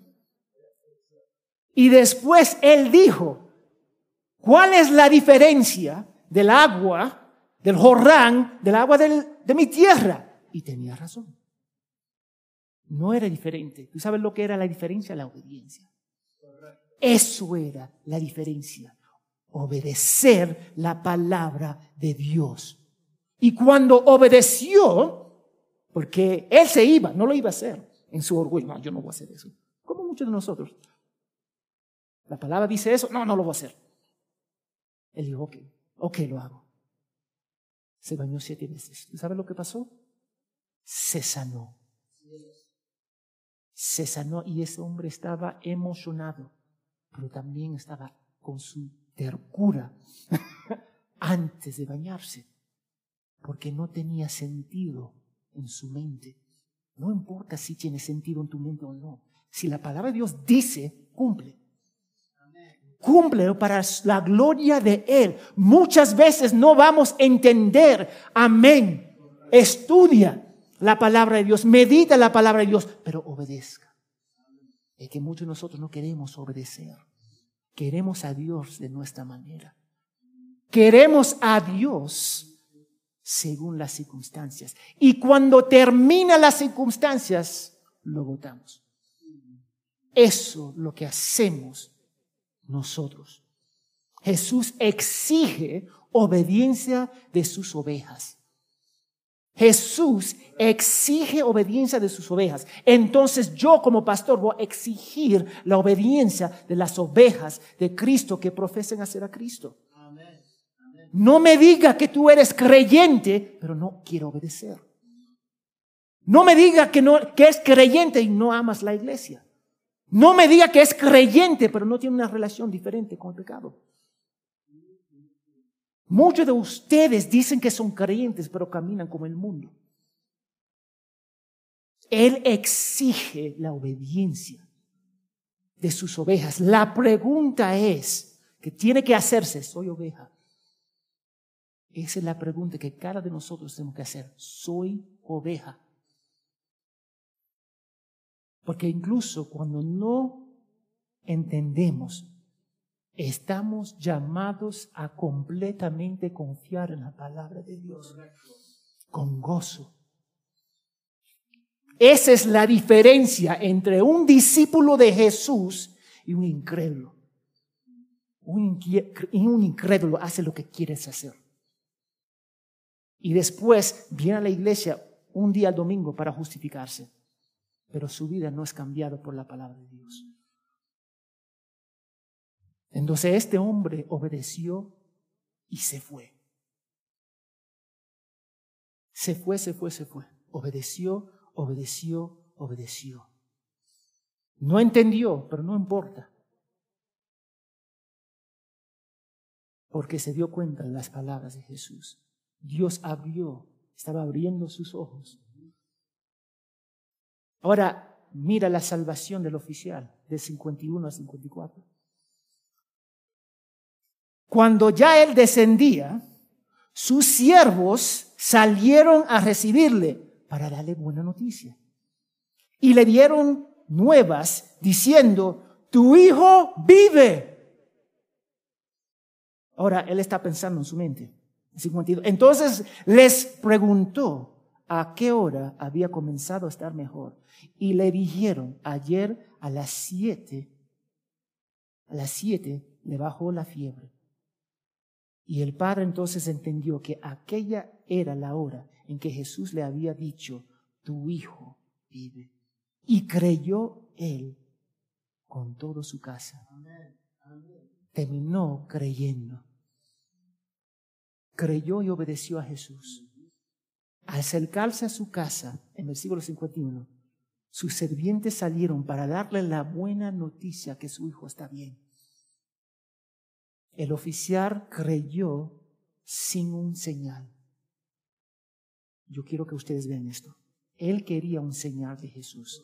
Y después él dijo, ¿cuál es la diferencia del agua, del Jordán, del agua de mi tierra? Y tenía razón. No era diferente. ¿Tú sabes lo que era la diferencia? La obediencia. Eso era la diferencia. Obedecer la palabra de Dios. Y cuando obedeció, porque él se iba, no lo iba a hacer en su orgullo. No, yo no voy a hacer eso. Como muchos de nosotros. La palabra dice eso, no, no lo voy a hacer. Él dijo, ok, ok, lo hago. Se bañó siete veces. ¿Tú sabes lo que pasó? Se sanó. Se sanó y ese hombre estaba emocionado, pero también estaba con su tercura antes de bañarse, porque no tenía sentido en su mente. No importa si tiene sentido en tu mente o no. Si la palabra de Dios dice, cumple. Cumple para la gloria de Él. Muchas veces no vamos a entender. Amén. Estudia la palabra de Dios. Medita la palabra de Dios. Pero obedezca. Es que muchos de nosotros no queremos obedecer. Queremos a Dios de nuestra manera. Queremos a Dios según las circunstancias. Y cuando termina las circunstancias, lo votamos. Eso lo que hacemos nosotros. Jesús exige obediencia de sus ovejas. Jesús exige obediencia de sus ovejas. Entonces yo como pastor voy a exigir la obediencia de las ovejas de Cristo que profesen hacer a Cristo. No me diga que tú eres creyente, pero no quiero obedecer. No me diga que, no, que es creyente y no amas la iglesia. No me diga que es creyente, pero no tiene una relación diferente con el pecado. Muchos de ustedes dicen que son creyentes, pero caminan como el mundo. Él exige la obediencia de sus ovejas. La pregunta es, que tiene que hacerse, ¿soy oveja? Esa es la pregunta que cada de nosotros tenemos que hacer. ¿Soy oveja? Porque incluso cuando no entendemos Estamos llamados a completamente confiar en la palabra de Dios con gozo. Esa es la diferencia entre un discípulo de Jesús y un incrédulo. Un, incrédulo hace lo que quieres hacer. Y después viene a la iglesia un día al domingo para justificarse. Pero su vida no es cambiada por la palabra de Dios. Entonces este hombre obedeció y se fue. Se fue, se fue, se fue. Obedeció, obedeció, obedeció. No entendió, pero no importa. Porque se dio cuenta de las palabras de Jesús. Dios abrió, estaba abriendo sus ojos. Ahora, mira la salvación del oficial, del 51 al 54. Cuando ya él descendía, sus siervos salieron a recibirle para darle buena noticia. Y le dieron nuevas diciendo, tu hijo vive. Ahora él está pensando en su mente. Entonces les preguntó a qué hora había comenzado a estar mejor. Y le dijeron, ayer a las siete, a las siete le bajó la fiebre. Y el padre entonces entendió que aquella era la hora en que Jesús le había dicho, tu hijo vive. Y creyó él con toda su casa. Terminó creyendo. Creyó y obedeció a Jesús. Al acercarse a su casa, en el versículo 51, sus sirvientes salieron para darle la buena noticia que su hijo está bien. El oficial creyó sin un señal. Yo quiero que ustedes vean esto. Él quería un señal de Jesús.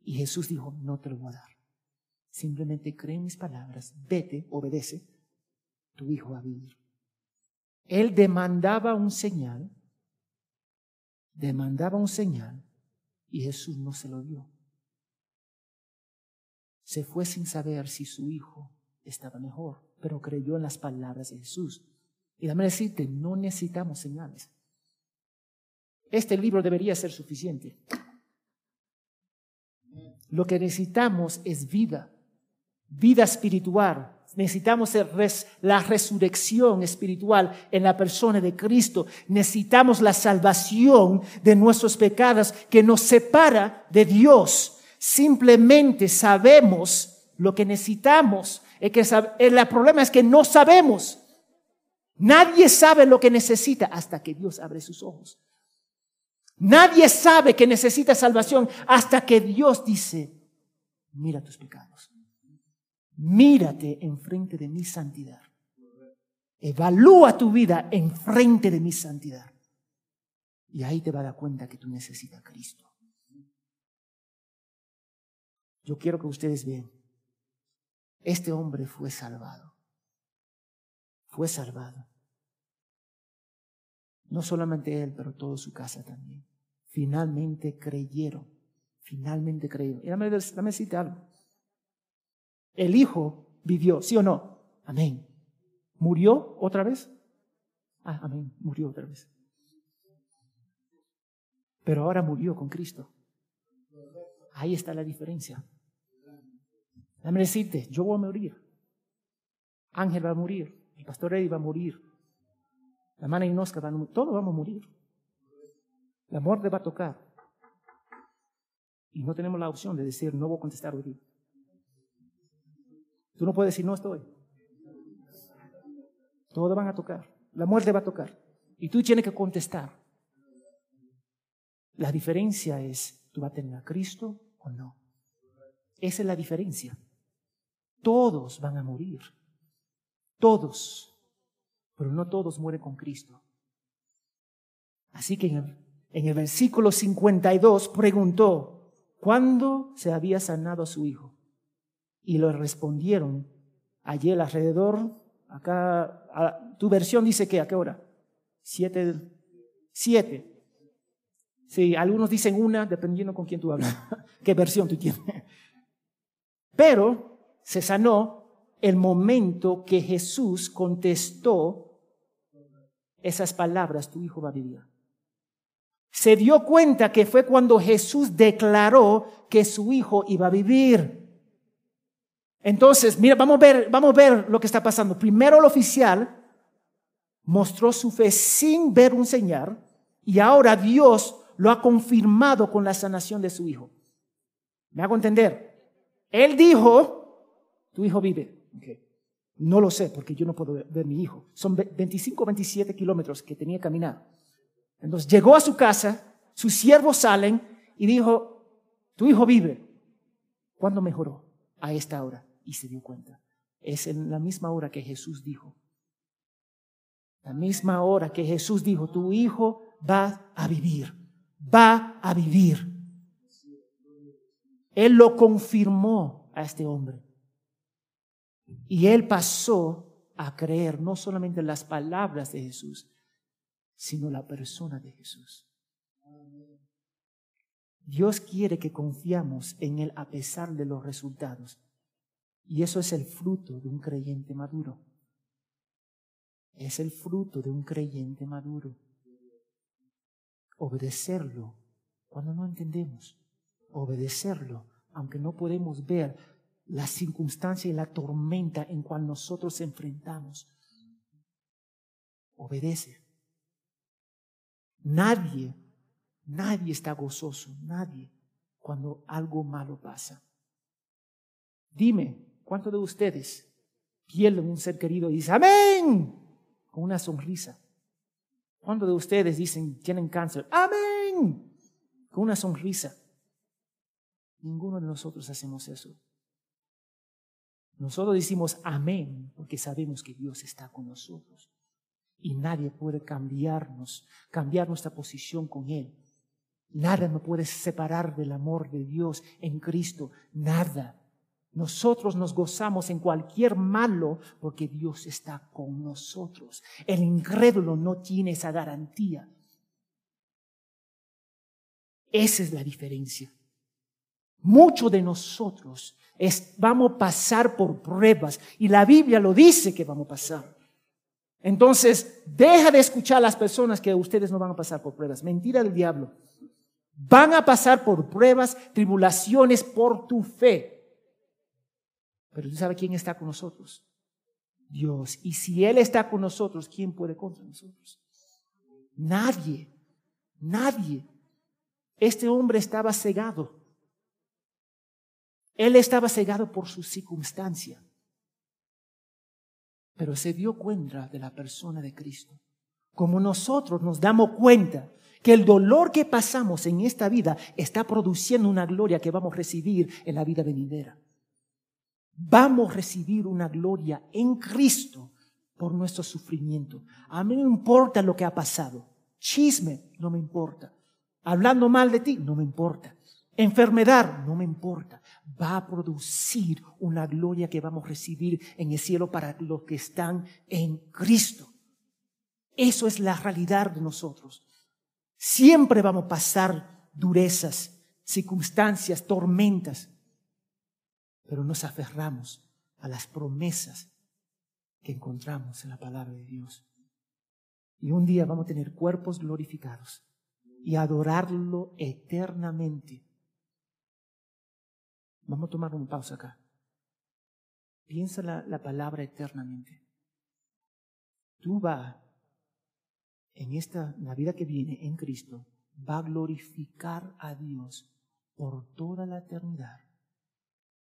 Y Jesús dijo, no te lo voy a dar. Simplemente cree en mis palabras, vete, obedece, tu hijo va a vivir. Él demandaba un señal, demandaba un señal, y Jesús no se lo dio. Se fue sin saber si su hijo estaba mejor pero creyó en las palabras de Jesús. Y dame decirte, no necesitamos señales. Este libro debería ser suficiente. Lo que necesitamos es vida, vida espiritual. Necesitamos la resurrección espiritual en la persona de Cristo. Necesitamos la salvación de nuestros pecados que nos separa de Dios. Simplemente sabemos lo que necesitamos es que el problema es que no sabemos. Nadie sabe lo que necesita hasta que Dios abre sus ojos. Nadie sabe que necesita salvación hasta que Dios dice, mira tus pecados. Mírate enfrente de mi santidad. Evalúa tu vida enfrente de mi santidad. Y ahí te va a dar cuenta que tú necesitas a Cristo. Yo quiero que ustedes vean este hombre fue salvado. Fue salvado. No solamente él, pero toda su casa también. Finalmente creyeron. Finalmente creyeron. Y dame, dame algo. El hijo vivió, ¿sí o no? Amén. ¿Murió otra vez? Ah, amén. Murió otra vez. Pero ahora murió con Cristo. Ahí está la diferencia. Déjame decirte, yo voy a morir. Ángel va a morir, el pastor Eddie va a morir, la hermana Inosca va a morir, todos vamos a morir. La muerte va a tocar. Y no tenemos la opción de decir, no voy a contestar hoy Tú no puedes decir, no estoy. Todos van a tocar. La muerte va a tocar. Y tú tienes que contestar. La diferencia es, ¿tú vas a tener a Cristo o no? Esa es la diferencia. Todos van a morir. Todos. Pero no todos mueren con Cristo. Así que en el, versículo 52 preguntó, ¿cuándo se había sanado a su hijo? Y le respondieron, allí alrededor, acá, tu versión dice que, ¿a qué hora? Siete, siete. Sí, algunos dicen una, dependiendo con quién tú hablas, <laughs> qué versión tú tienes. Pero se sanó el momento que Jesús contestó esas palabras, tu hijo va a vivir. Se dio cuenta que fue cuando Jesús declaró que su hijo iba a vivir. Entonces, mira, vamos a ver, vamos a ver lo que está pasando. Primero el oficial mostró su fe sin ver un señal y ahora Dios lo ha confirmado con la sanación de su hijo. ¿Me hago entender? Él dijo, tu hijo vive. No lo sé porque yo no puedo ver, mi hijo. Son 25 o 27 kilómetros que tenía que caminar. Entonces llegó a su casa, sus siervos salen y dijo, tu hijo vive. ¿Cuándo mejoró? A esta hora. Y se dio cuenta. Es en la misma hora que Jesús dijo. La misma hora que Jesús dijo, tu hijo va a vivir. Va a vivir. Él lo confirmó a este hombre. Y él pasó a creer no solamente las palabras de Jesús, sino la persona de Jesús. Dios quiere que confiamos en Él a pesar de los resultados. Y eso es el fruto de un creyente maduro. Es el fruto de un creyente maduro. Obedecerlo cuando no entendemos. Obedecerlo aunque no podemos ver la circunstancia y la tormenta en cual nosotros enfrentamos. Obedece. Nadie, nadie está gozoso, nadie, cuando algo malo pasa. Dime, ¿cuántos de ustedes pierden un ser querido y dicen, amén, con una sonrisa? ¿Cuántos de ustedes dicen, tienen cáncer? Amén, con una sonrisa. Ninguno de nosotros hacemos eso. Nosotros decimos amén porque sabemos que Dios está con nosotros y nadie puede cambiarnos, cambiar nuestra posición con Él. Nada nos puede separar del amor de Dios en Cristo, nada. Nosotros nos gozamos en cualquier malo porque Dios está con nosotros. El incrédulo no tiene esa garantía. Esa es la diferencia. Muchos de nosotros vamos a pasar por pruebas y la Biblia lo dice que vamos a pasar. Entonces, deja de escuchar a las personas que ustedes no van a pasar por pruebas. Mentira del diablo. Van a pasar por pruebas, tribulaciones por tu fe. Pero tú sabes quién está con nosotros. Dios. Y si Él está con nosotros, ¿quién puede contra nosotros? Nadie. Nadie. Este hombre estaba cegado. Él estaba cegado por su circunstancia pero se dio cuenta de la persona de Cristo. Como nosotros nos damos cuenta que el dolor que pasamos en esta vida está produciendo una gloria que vamos a recibir en la vida venidera. Vamos a recibir una gloria en Cristo por nuestro sufrimiento. A mí no importa lo que ha pasado. Chisme, no me importa. Hablando mal de ti, no me importa. Enfermedad, no me importa. Va a producir una gloria que vamos a recibir en el cielo para los que están en Cristo. Eso es la realidad de nosotros. Siempre vamos a pasar durezas, circunstancias, tormentas, pero nos aferramos a las promesas que encontramos en la palabra de Dios. Y un día vamos a tener cuerpos glorificados y adorarlo eternamente Vamos a tomar una pausa acá. Piensa la, la palabra eternamente. Tú vas en esta Navidad que viene en Cristo, va a glorificar a Dios por toda la eternidad,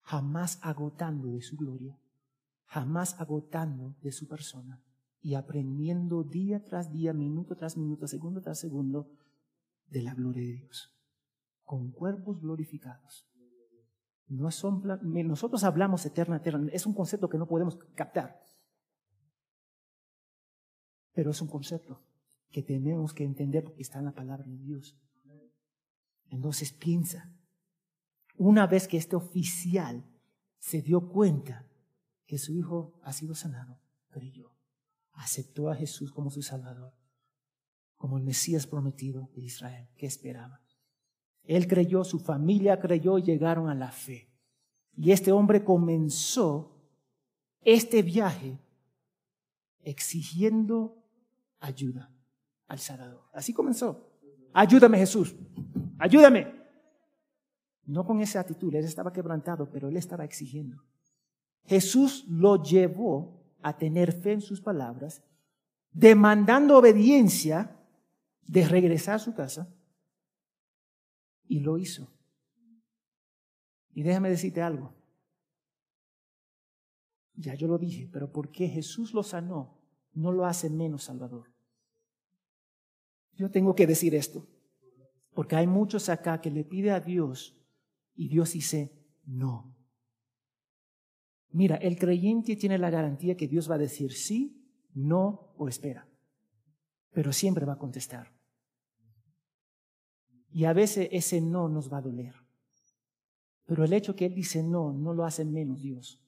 jamás agotando de su gloria, jamás agotando de su persona y aprendiendo día tras día, minuto tras minuto, segundo tras segundo, de la gloria de Dios, con cuerpos glorificados. No son, nosotros hablamos eterna, eterna, es un concepto que no podemos captar, pero es un concepto que tenemos que entender porque está en la palabra de Dios. Entonces piensa, una vez que este oficial se dio cuenta que su hijo ha sido sanado, creyó, aceptó a Jesús como su Salvador, como el Mesías prometido de Israel, que esperaba. Él creyó, su familia creyó y llegaron a la fe. Y este hombre comenzó este viaje exigiendo ayuda al Salvador. Así comenzó. Ayúdame Jesús, ayúdame. No con esa actitud, él estaba quebrantado, pero él estaba exigiendo. Jesús lo llevó a tener fe en sus palabras, demandando obediencia de regresar a su casa, y lo hizo. Y déjame decirte algo. Ya yo lo dije, pero porque Jesús lo sanó, no lo hace menos salvador. Yo tengo que decir esto, porque hay muchos acá que le pide a Dios y Dios dice no. Mira, el creyente tiene la garantía que Dios va a decir sí, no o espera, pero siempre va a contestar. Y a veces ese no nos va a doler. Pero el hecho que Él dice no, no lo hace menos Dios.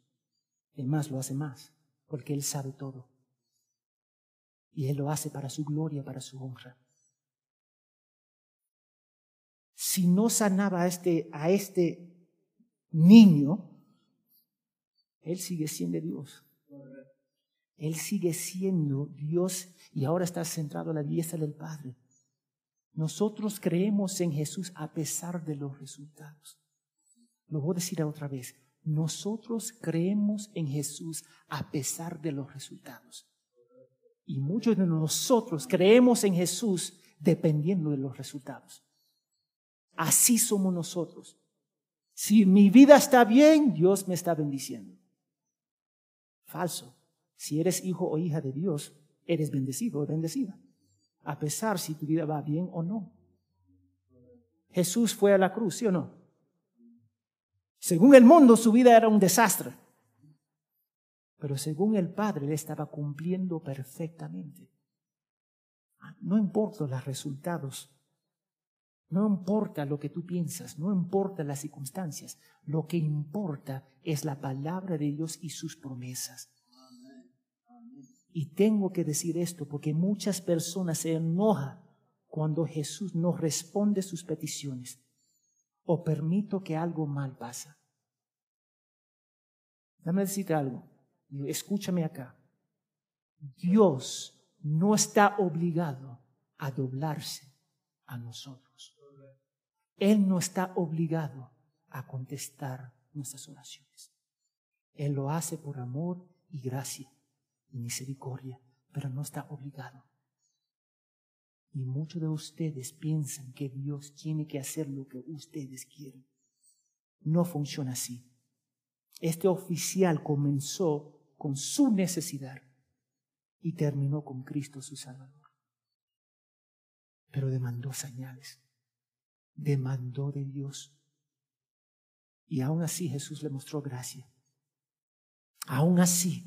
Además, lo hace más, porque Él sabe todo. Y Él lo hace para su gloria, para su honra si no sanaba a este, a este niño, él sigue siendo Dios. Él sigue siendo Dios y ahora está centrado a la diestra del Padre. Nosotros creemos en Jesús a pesar de los resultados. Lo voy a decir otra vez. Nosotros creemos en Jesús a pesar de los resultados. Y muchos de nosotros creemos en Jesús dependiendo de los resultados. Así somos nosotros. Si mi vida está bien, Dios me está bendiciendo. Falso. Si eres hijo o hija de Dios, eres bendecido o bendecida. A pesar si tu vida va bien o no. Jesús fue a la cruz, ¿sí o no? Según el mundo, su vida era un desastre. Pero según el Padre, él estaba cumpliendo perfectamente. No importa los resultados no importa lo que tú piensas, no importa las circunstancias, lo que importa es la palabra de Dios y sus promesas. Y tengo que decir esto porque muchas personas se enojan cuando Jesús no responde sus peticiones o permito que algo mal pasa. Dame decirte algo, escúchame acá. Dios no está obligado a doblarse a nosotros. Él no está obligado a contestar nuestras oraciones. Él lo hace por amor y gracia y misericordia, pero no está obligado. Y muchos de ustedes piensan que Dios tiene que hacer lo que ustedes quieren. No funciona así. Este oficial comenzó con su necesidad y terminó con Cristo su Salvador. Pero demandó señales demandó de Dios. Y aún así Jesús le mostró gracia. Aún así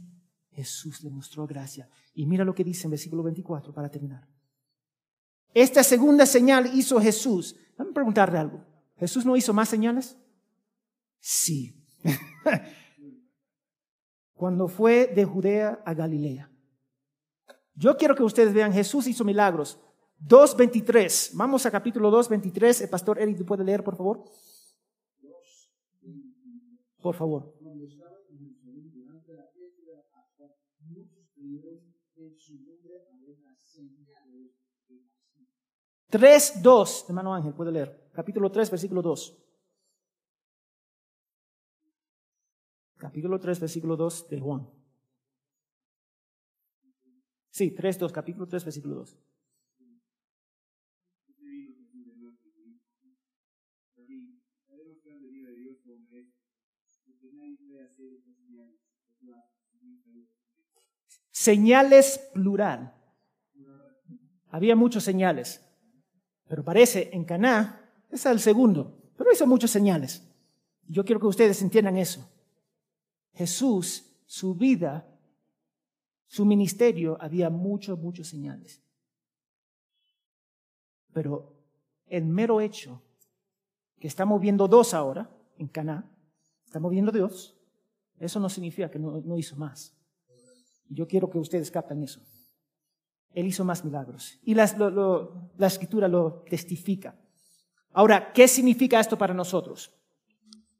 Jesús le mostró gracia. Y mira lo que dice en versículo 24 para terminar. Esta segunda señal hizo Jesús. Déjame preguntarle algo. ¿Jesús no hizo más señales? Sí. <laughs> Cuando fue de Judea a Galilea. Yo quiero que ustedes vean, Jesús hizo milagros. 2.23. Vamos a capítulo 2.23. El pastor Eric, ¿tú puede leer, por favor? Por favor. Tres, dos, hermano Ángel, puede leer. Capítulo 3, versículo 2. Capítulo 3, versículo 2 de Juan. Sí, 3, 2, capítulo 3, versículo 2. Señales plural. Había muchos señales. Pero parece en Caná, es el segundo, pero hizo muchas señales. Yo quiero que ustedes entiendan eso. Jesús, su vida, su ministerio, había muchos, muchos señales. Pero el mero hecho que estamos viendo dos ahora en Caná, estamos viendo Dios, eso no significa que no, no hizo más. Yo quiero que ustedes capten eso. Él hizo más milagros. Y la escritura lo testifica. Ahora, ¿qué significa esto para nosotros?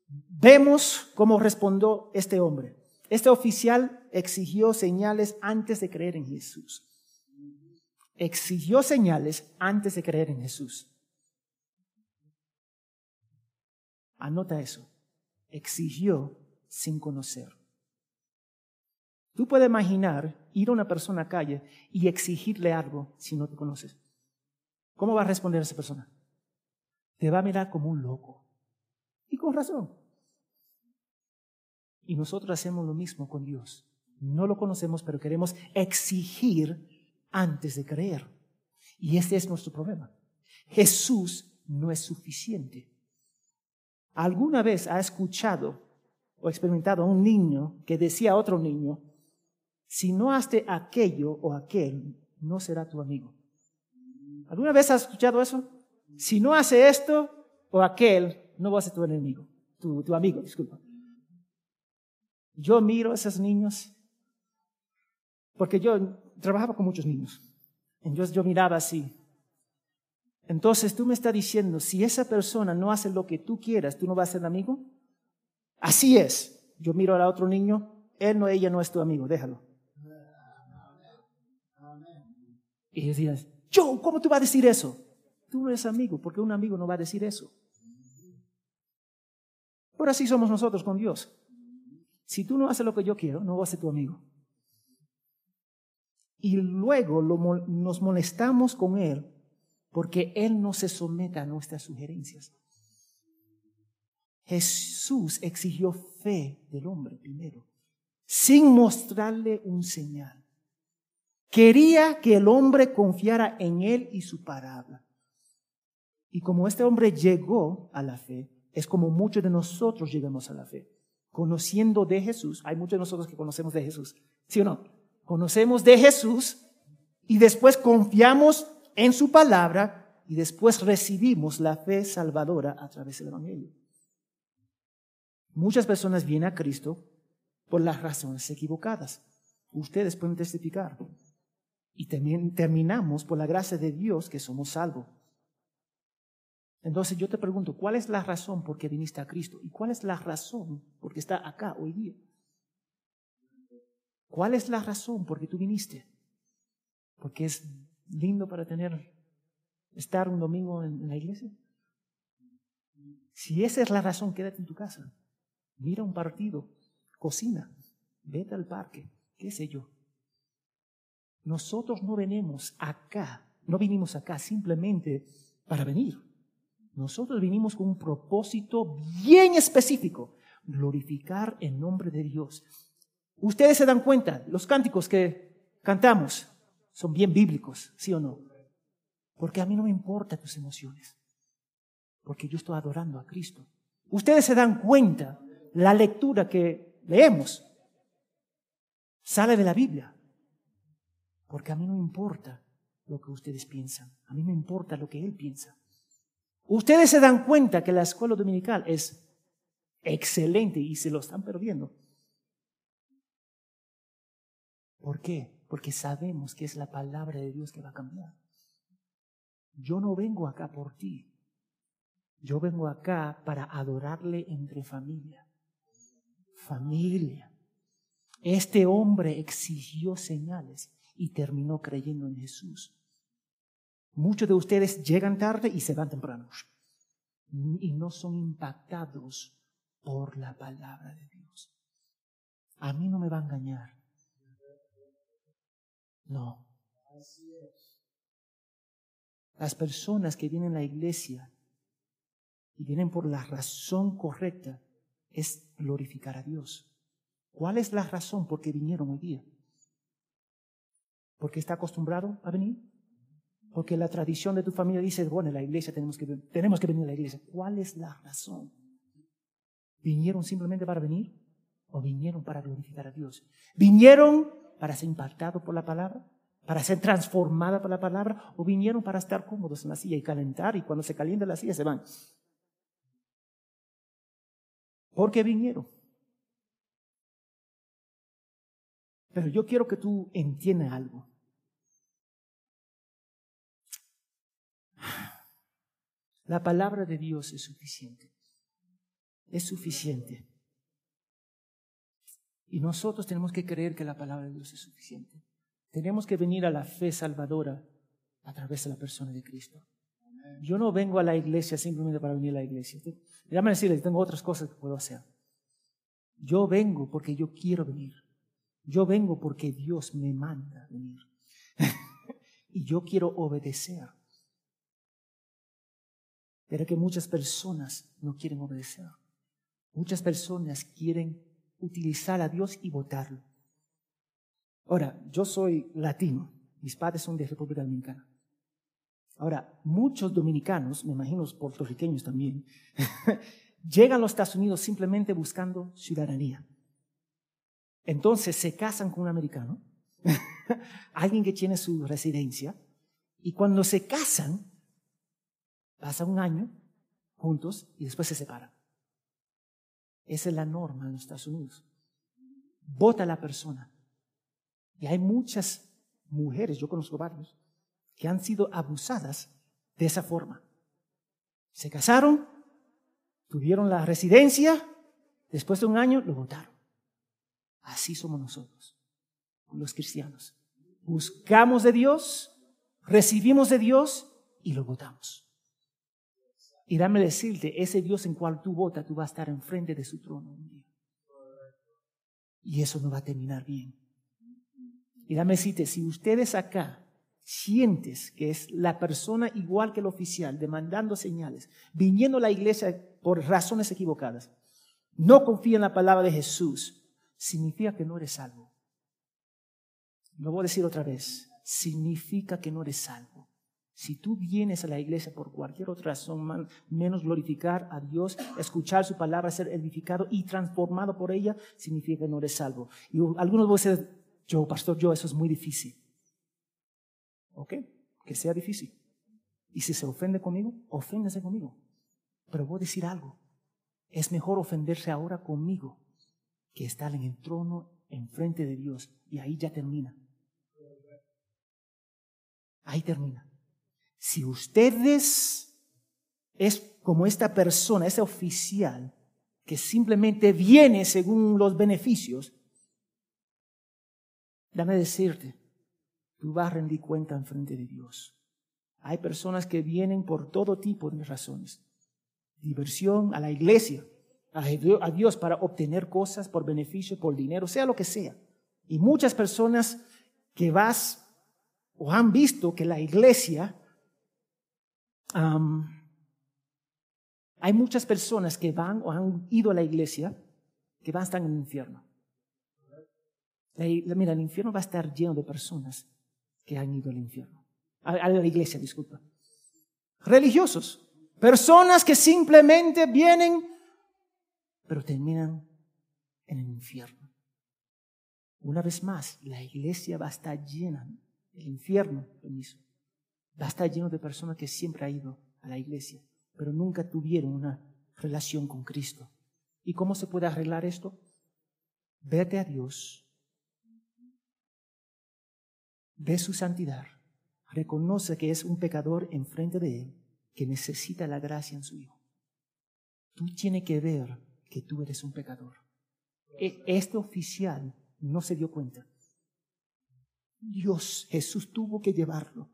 Vemos cómo respondió este hombre. Este oficial exigió señales antes de creer en Jesús. Exigió señales antes de creer en Jesús. Anota eso. Exigió sin conocer. Tú puedes imaginar ir a una persona a calle y exigirle algo si no te conoces. ¿Cómo va a responder esa persona? Te va a mirar como un loco. Y con razón. Y nosotros hacemos lo mismo con Dios. No lo conocemos, pero queremos exigir antes de creer. Y este es nuestro problema. Jesús no es suficiente. ¿Alguna vez ha escuchado o experimentado a un niño que decía a otro niño, si no hace aquello o aquel, no será tu amigo. ¿Alguna vez has escuchado eso? Si no hace esto o aquel, no va a ser tu enemigo, tu, tu amigo, disculpa. Yo miro a esos niños, porque yo trabajaba con muchos niños. Entonces yo miraba así. Entonces tú me estás diciendo, si esa persona no hace lo que tú quieras, ¿tú no vas a ser amigo? Así es. Yo miro a otro niño, él no, ella no es tu amigo, déjalo. Y decías, Joe, ¿cómo tú vas a decir eso? Tú no eres amigo, porque un amigo no va a decir eso. Pero así somos nosotros con Dios. Si tú no haces lo que yo quiero, no voy a ser tu amigo. Y luego nos molestamos con Él porque Él no se somete a nuestras sugerencias. Jesús exigió fe del hombre primero, sin mostrarle un señal. Quería que el hombre confiara en él y su palabra. Y como este hombre llegó a la fe, es como muchos de nosotros llegamos a la fe. Conociendo de Jesús, hay muchos de nosotros que conocemos de Jesús, ¿sí o no? Conocemos de Jesús y después confiamos en su palabra y después recibimos la fe salvadora a través del Evangelio. Muchas personas vienen a Cristo por las razones equivocadas. Ustedes pueden testificar. Y terminamos por la gracia de Dios que somos salvos. Entonces yo te pregunto, ¿cuál es la razón por qué viniste a Cristo? ¿Y cuál es la razón por qué está acá hoy día? ¿Cuál es la razón por qué tú viniste? Porque es lindo para tener, estar un domingo en, en la iglesia. Si esa es la razón, quédate en tu casa. Mira un partido, cocina, vete al parque, qué sé yo. Nosotros no venimos acá, no vinimos acá simplemente para venir. Nosotros vinimos con un propósito bien específico, glorificar el nombre de Dios. Ustedes se dan cuenta, los cánticos que cantamos son bien bíblicos, ¿sí o no? Porque a mí no me importan tus emociones, porque yo estoy adorando a Cristo. Ustedes se dan cuenta, la lectura que leemos sale de la Biblia. Porque a mí no importa lo que ustedes piensan, a mí me importa lo que Él piensa. Ustedes se dan cuenta que la escuela dominical es excelente y se lo están perdiendo. ¿Por qué? Porque sabemos que es la palabra de Dios que va a cambiar. Yo no vengo acá por ti. Yo vengo acá para adorarle entre familia. Familia. Este hombre exigió señales y terminó creyendo en Jesús. Muchos de ustedes llegan tarde y se van temprano y no son impactados por la palabra de Dios. A mí no me va a engañar. No. Las personas que vienen a la iglesia y vienen por la razón correcta es glorificar a Dios. ¿Cuál es la razón por qué vinieron hoy día? ¿Porque está acostumbrado a venir? Porque la tradición de tu familia dice, bueno, en la iglesia tenemos que, tenemos que venir a la iglesia. ¿Cuál es la razón? ¿Vinieron simplemente para venir? ¿O vinieron para glorificar a Dios? ¿Vinieron para ser impactados por la palabra? ¿Para ser transformada por la palabra? ¿O vinieron para estar cómodos en la silla y calentar y cuando se calienta la silla se van? ¿Por qué vinieron? Pero yo quiero que tú entiendas algo. La palabra de Dios es suficiente. Es suficiente. Y nosotros tenemos que creer que la palabra de Dios es suficiente. Tenemos que venir a la fe salvadora a través de la persona de Cristo. Yo no vengo a la iglesia simplemente para venir a la iglesia. Déjame decirles, tengo otras cosas que puedo hacer. Yo vengo porque yo quiero venir. Yo vengo porque Dios me manda venir. <laughs> y yo quiero obedecer. Pero que muchas personas no quieren obedecer. Muchas personas quieren utilizar a Dios y votarlo. Ahora, yo soy latino, mis padres son de República Dominicana. Ahora, muchos dominicanos, me imagino puertorriqueños también, <laughs> llegan a los Estados Unidos simplemente buscando ciudadanía. Entonces se casan con un americano, <laughs> alguien que tiene su residencia, y cuando se casan, pasa un año juntos y después se separan. Esa es la norma en los Estados Unidos. Vota la persona. Y hay muchas mujeres, yo conozco varios, que han sido abusadas de esa forma. Se casaron, tuvieron la residencia, después de un año lo votaron. Así somos nosotros, los cristianos. Buscamos de Dios, recibimos de Dios y lo votamos. Y dame decirte, ese Dios en cual tú votas, tú vas a estar enfrente de su trono un día. Y eso no va a terminar bien. Y dame decirte, si ustedes acá sientes que es la persona igual que el oficial, demandando señales, viniendo a la iglesia por razones equivocadas, no confía en la palabra de Jesús, significa que no eres salvo. Lo voy a decir otra vez, significa que no eres salvo. Si tú vienes a la iglesia por cualquier otra razón, menos glorificar a Dios, escuchar su palabra, ser edificado y transformado por ella, significa que no eres salvo. Y algunos van a decir, yo, pastor, yo, eso es muy difícil. ¿Ok? Que sea difícil. Y si se ofende conmigo, oféndese conmigo. Pero voy a decir algo. Es mejor ofenderse ahora conmigo que estar en el trono enfrente de Dios. Y ahí ya termina. Ahí termina. Si ustedes es como esta persona, ese oficial, que simplemente viene según los beneficios, dame decirte, tú vas a rendir cuenta en frente de Dios. Hay personas que vienen por todo tipo de razones. Diversión a la iglesia, a Dios para obtener cosas por beneficio, por dinero, sea lo que sea. Y muchas personas que vas o han visto que la iglesia hay muchas personas que van o han ido a la iglesia que van a estar en el infierno. mira, el infierno va a estar lleno de personas que han ido al infierno. A, la iglesia, disculpa. Religiosos. Personas que simplemente vienen, pero terminan en el infierno. Una vez más, la iglesia va a estar llena, el infierno, permiso, Va a estar lleno de personas que siempre han ido a la iglesia, pero nunca tuvieron una relación con Cristo. ¿Y cómo se puede arreglar esto? Vete a Dios, ve su santidad, reconoce que es un pecador enfrente de Él, que necesita la gracia en su Hijo. Tú tienes que ver que tú eres un pecador. E, este oficial no se dio cuenta. Dios, Jesús tuvo que llevarlo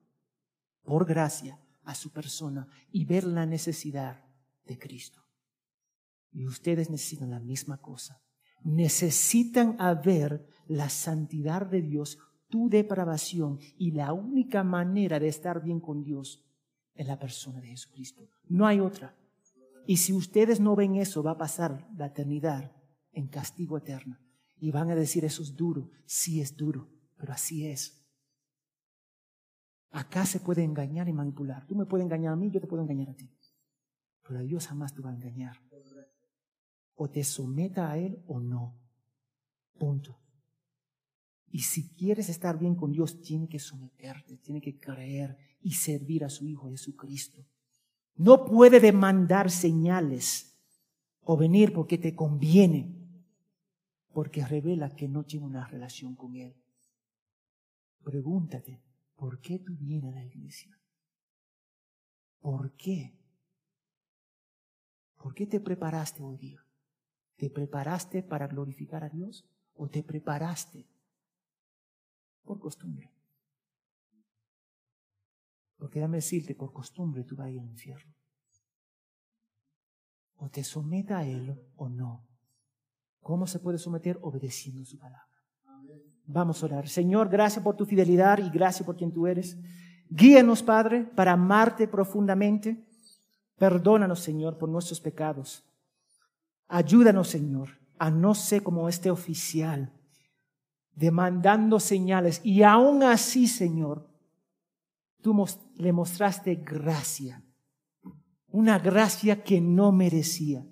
por gracia a su persona y ver la necesidad de Cristo. Y ustedes necesitan la misma cosa. necesitan ver la santidad de Dios, tu depravación y la única manera de estar bien con Dios es la persona de Jesucristo. No hay otra. Y si ustedes no ven eso, va a pasar la eternidad en castigo eterno. Y van a decir, eso es duro. Sí es duro, pero así es. Acá se puede engañar y manipular. Tú me puedes engañar a mí, yo te puedo engañar a ti. Pero a Dios jamás te va a engañar. O te someta a Él o no. Punto. Y si quieres estar bien con Dios, tiene que someterte, tiene que creer y servir a su Hijo Jesucristo. No puede demandar señales o venir porque te conviene, porque revela que no tiene una relación con Él. Pregúntate, ¿por qué tú vienes a la iglesia? ¿Por qué? ¿Por qué te preparaste hoy día? ¿Te preparaste para glorificar a Dios o te preparaste por costumbre? Porque déjame decirte, por costumbre tú vas a ir al infierno. O te someta a Él o no. ¿Cómo se puede someter? Obedeciendo su palabra. Vamos a orar. Señor, gracias por tu fidelidad y gracias por quien tú eres. Guíanos, Padre, para amarte profundamente. Perdónanos, Señor, por nuestros pecados. Ayúdanos, Señor, a no ser como este oficial, demandando señales. Y aún así, Señor, tú le mostraste gracia, una gracia que no merecía,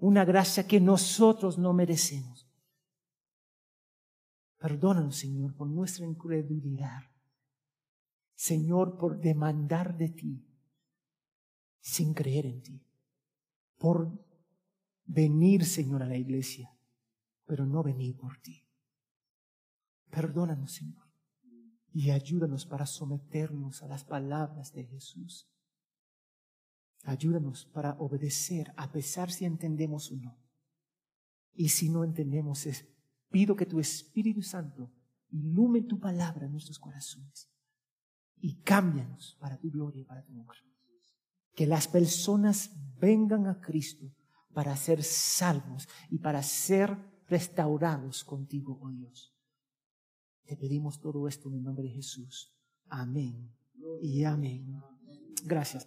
una gracia que nosotros no merecemos. Perdónanos, Señor, por nuestra incredulidad. Señor, por demandar de ti sin creer en ti. Por venir, Señor, a la iglesia, pero no venir por ti. Perdónanos, Señor y ayúdanos para someternos a las palabras de Jesús. Ayúdanos para obedecer a pesar si entendemos o no. Y si no entendemos, pido que tu Espíritu Santo ilume tu palabra en nuestros corazones y cámbianos para tu gloria y para tu honra. Que las personas vengan a Cristo para ser salvos y para ser restaurados contigo, oh Dios. Te pedimos todo esto en el nombre de Jesús. Amén y amén. Gracias.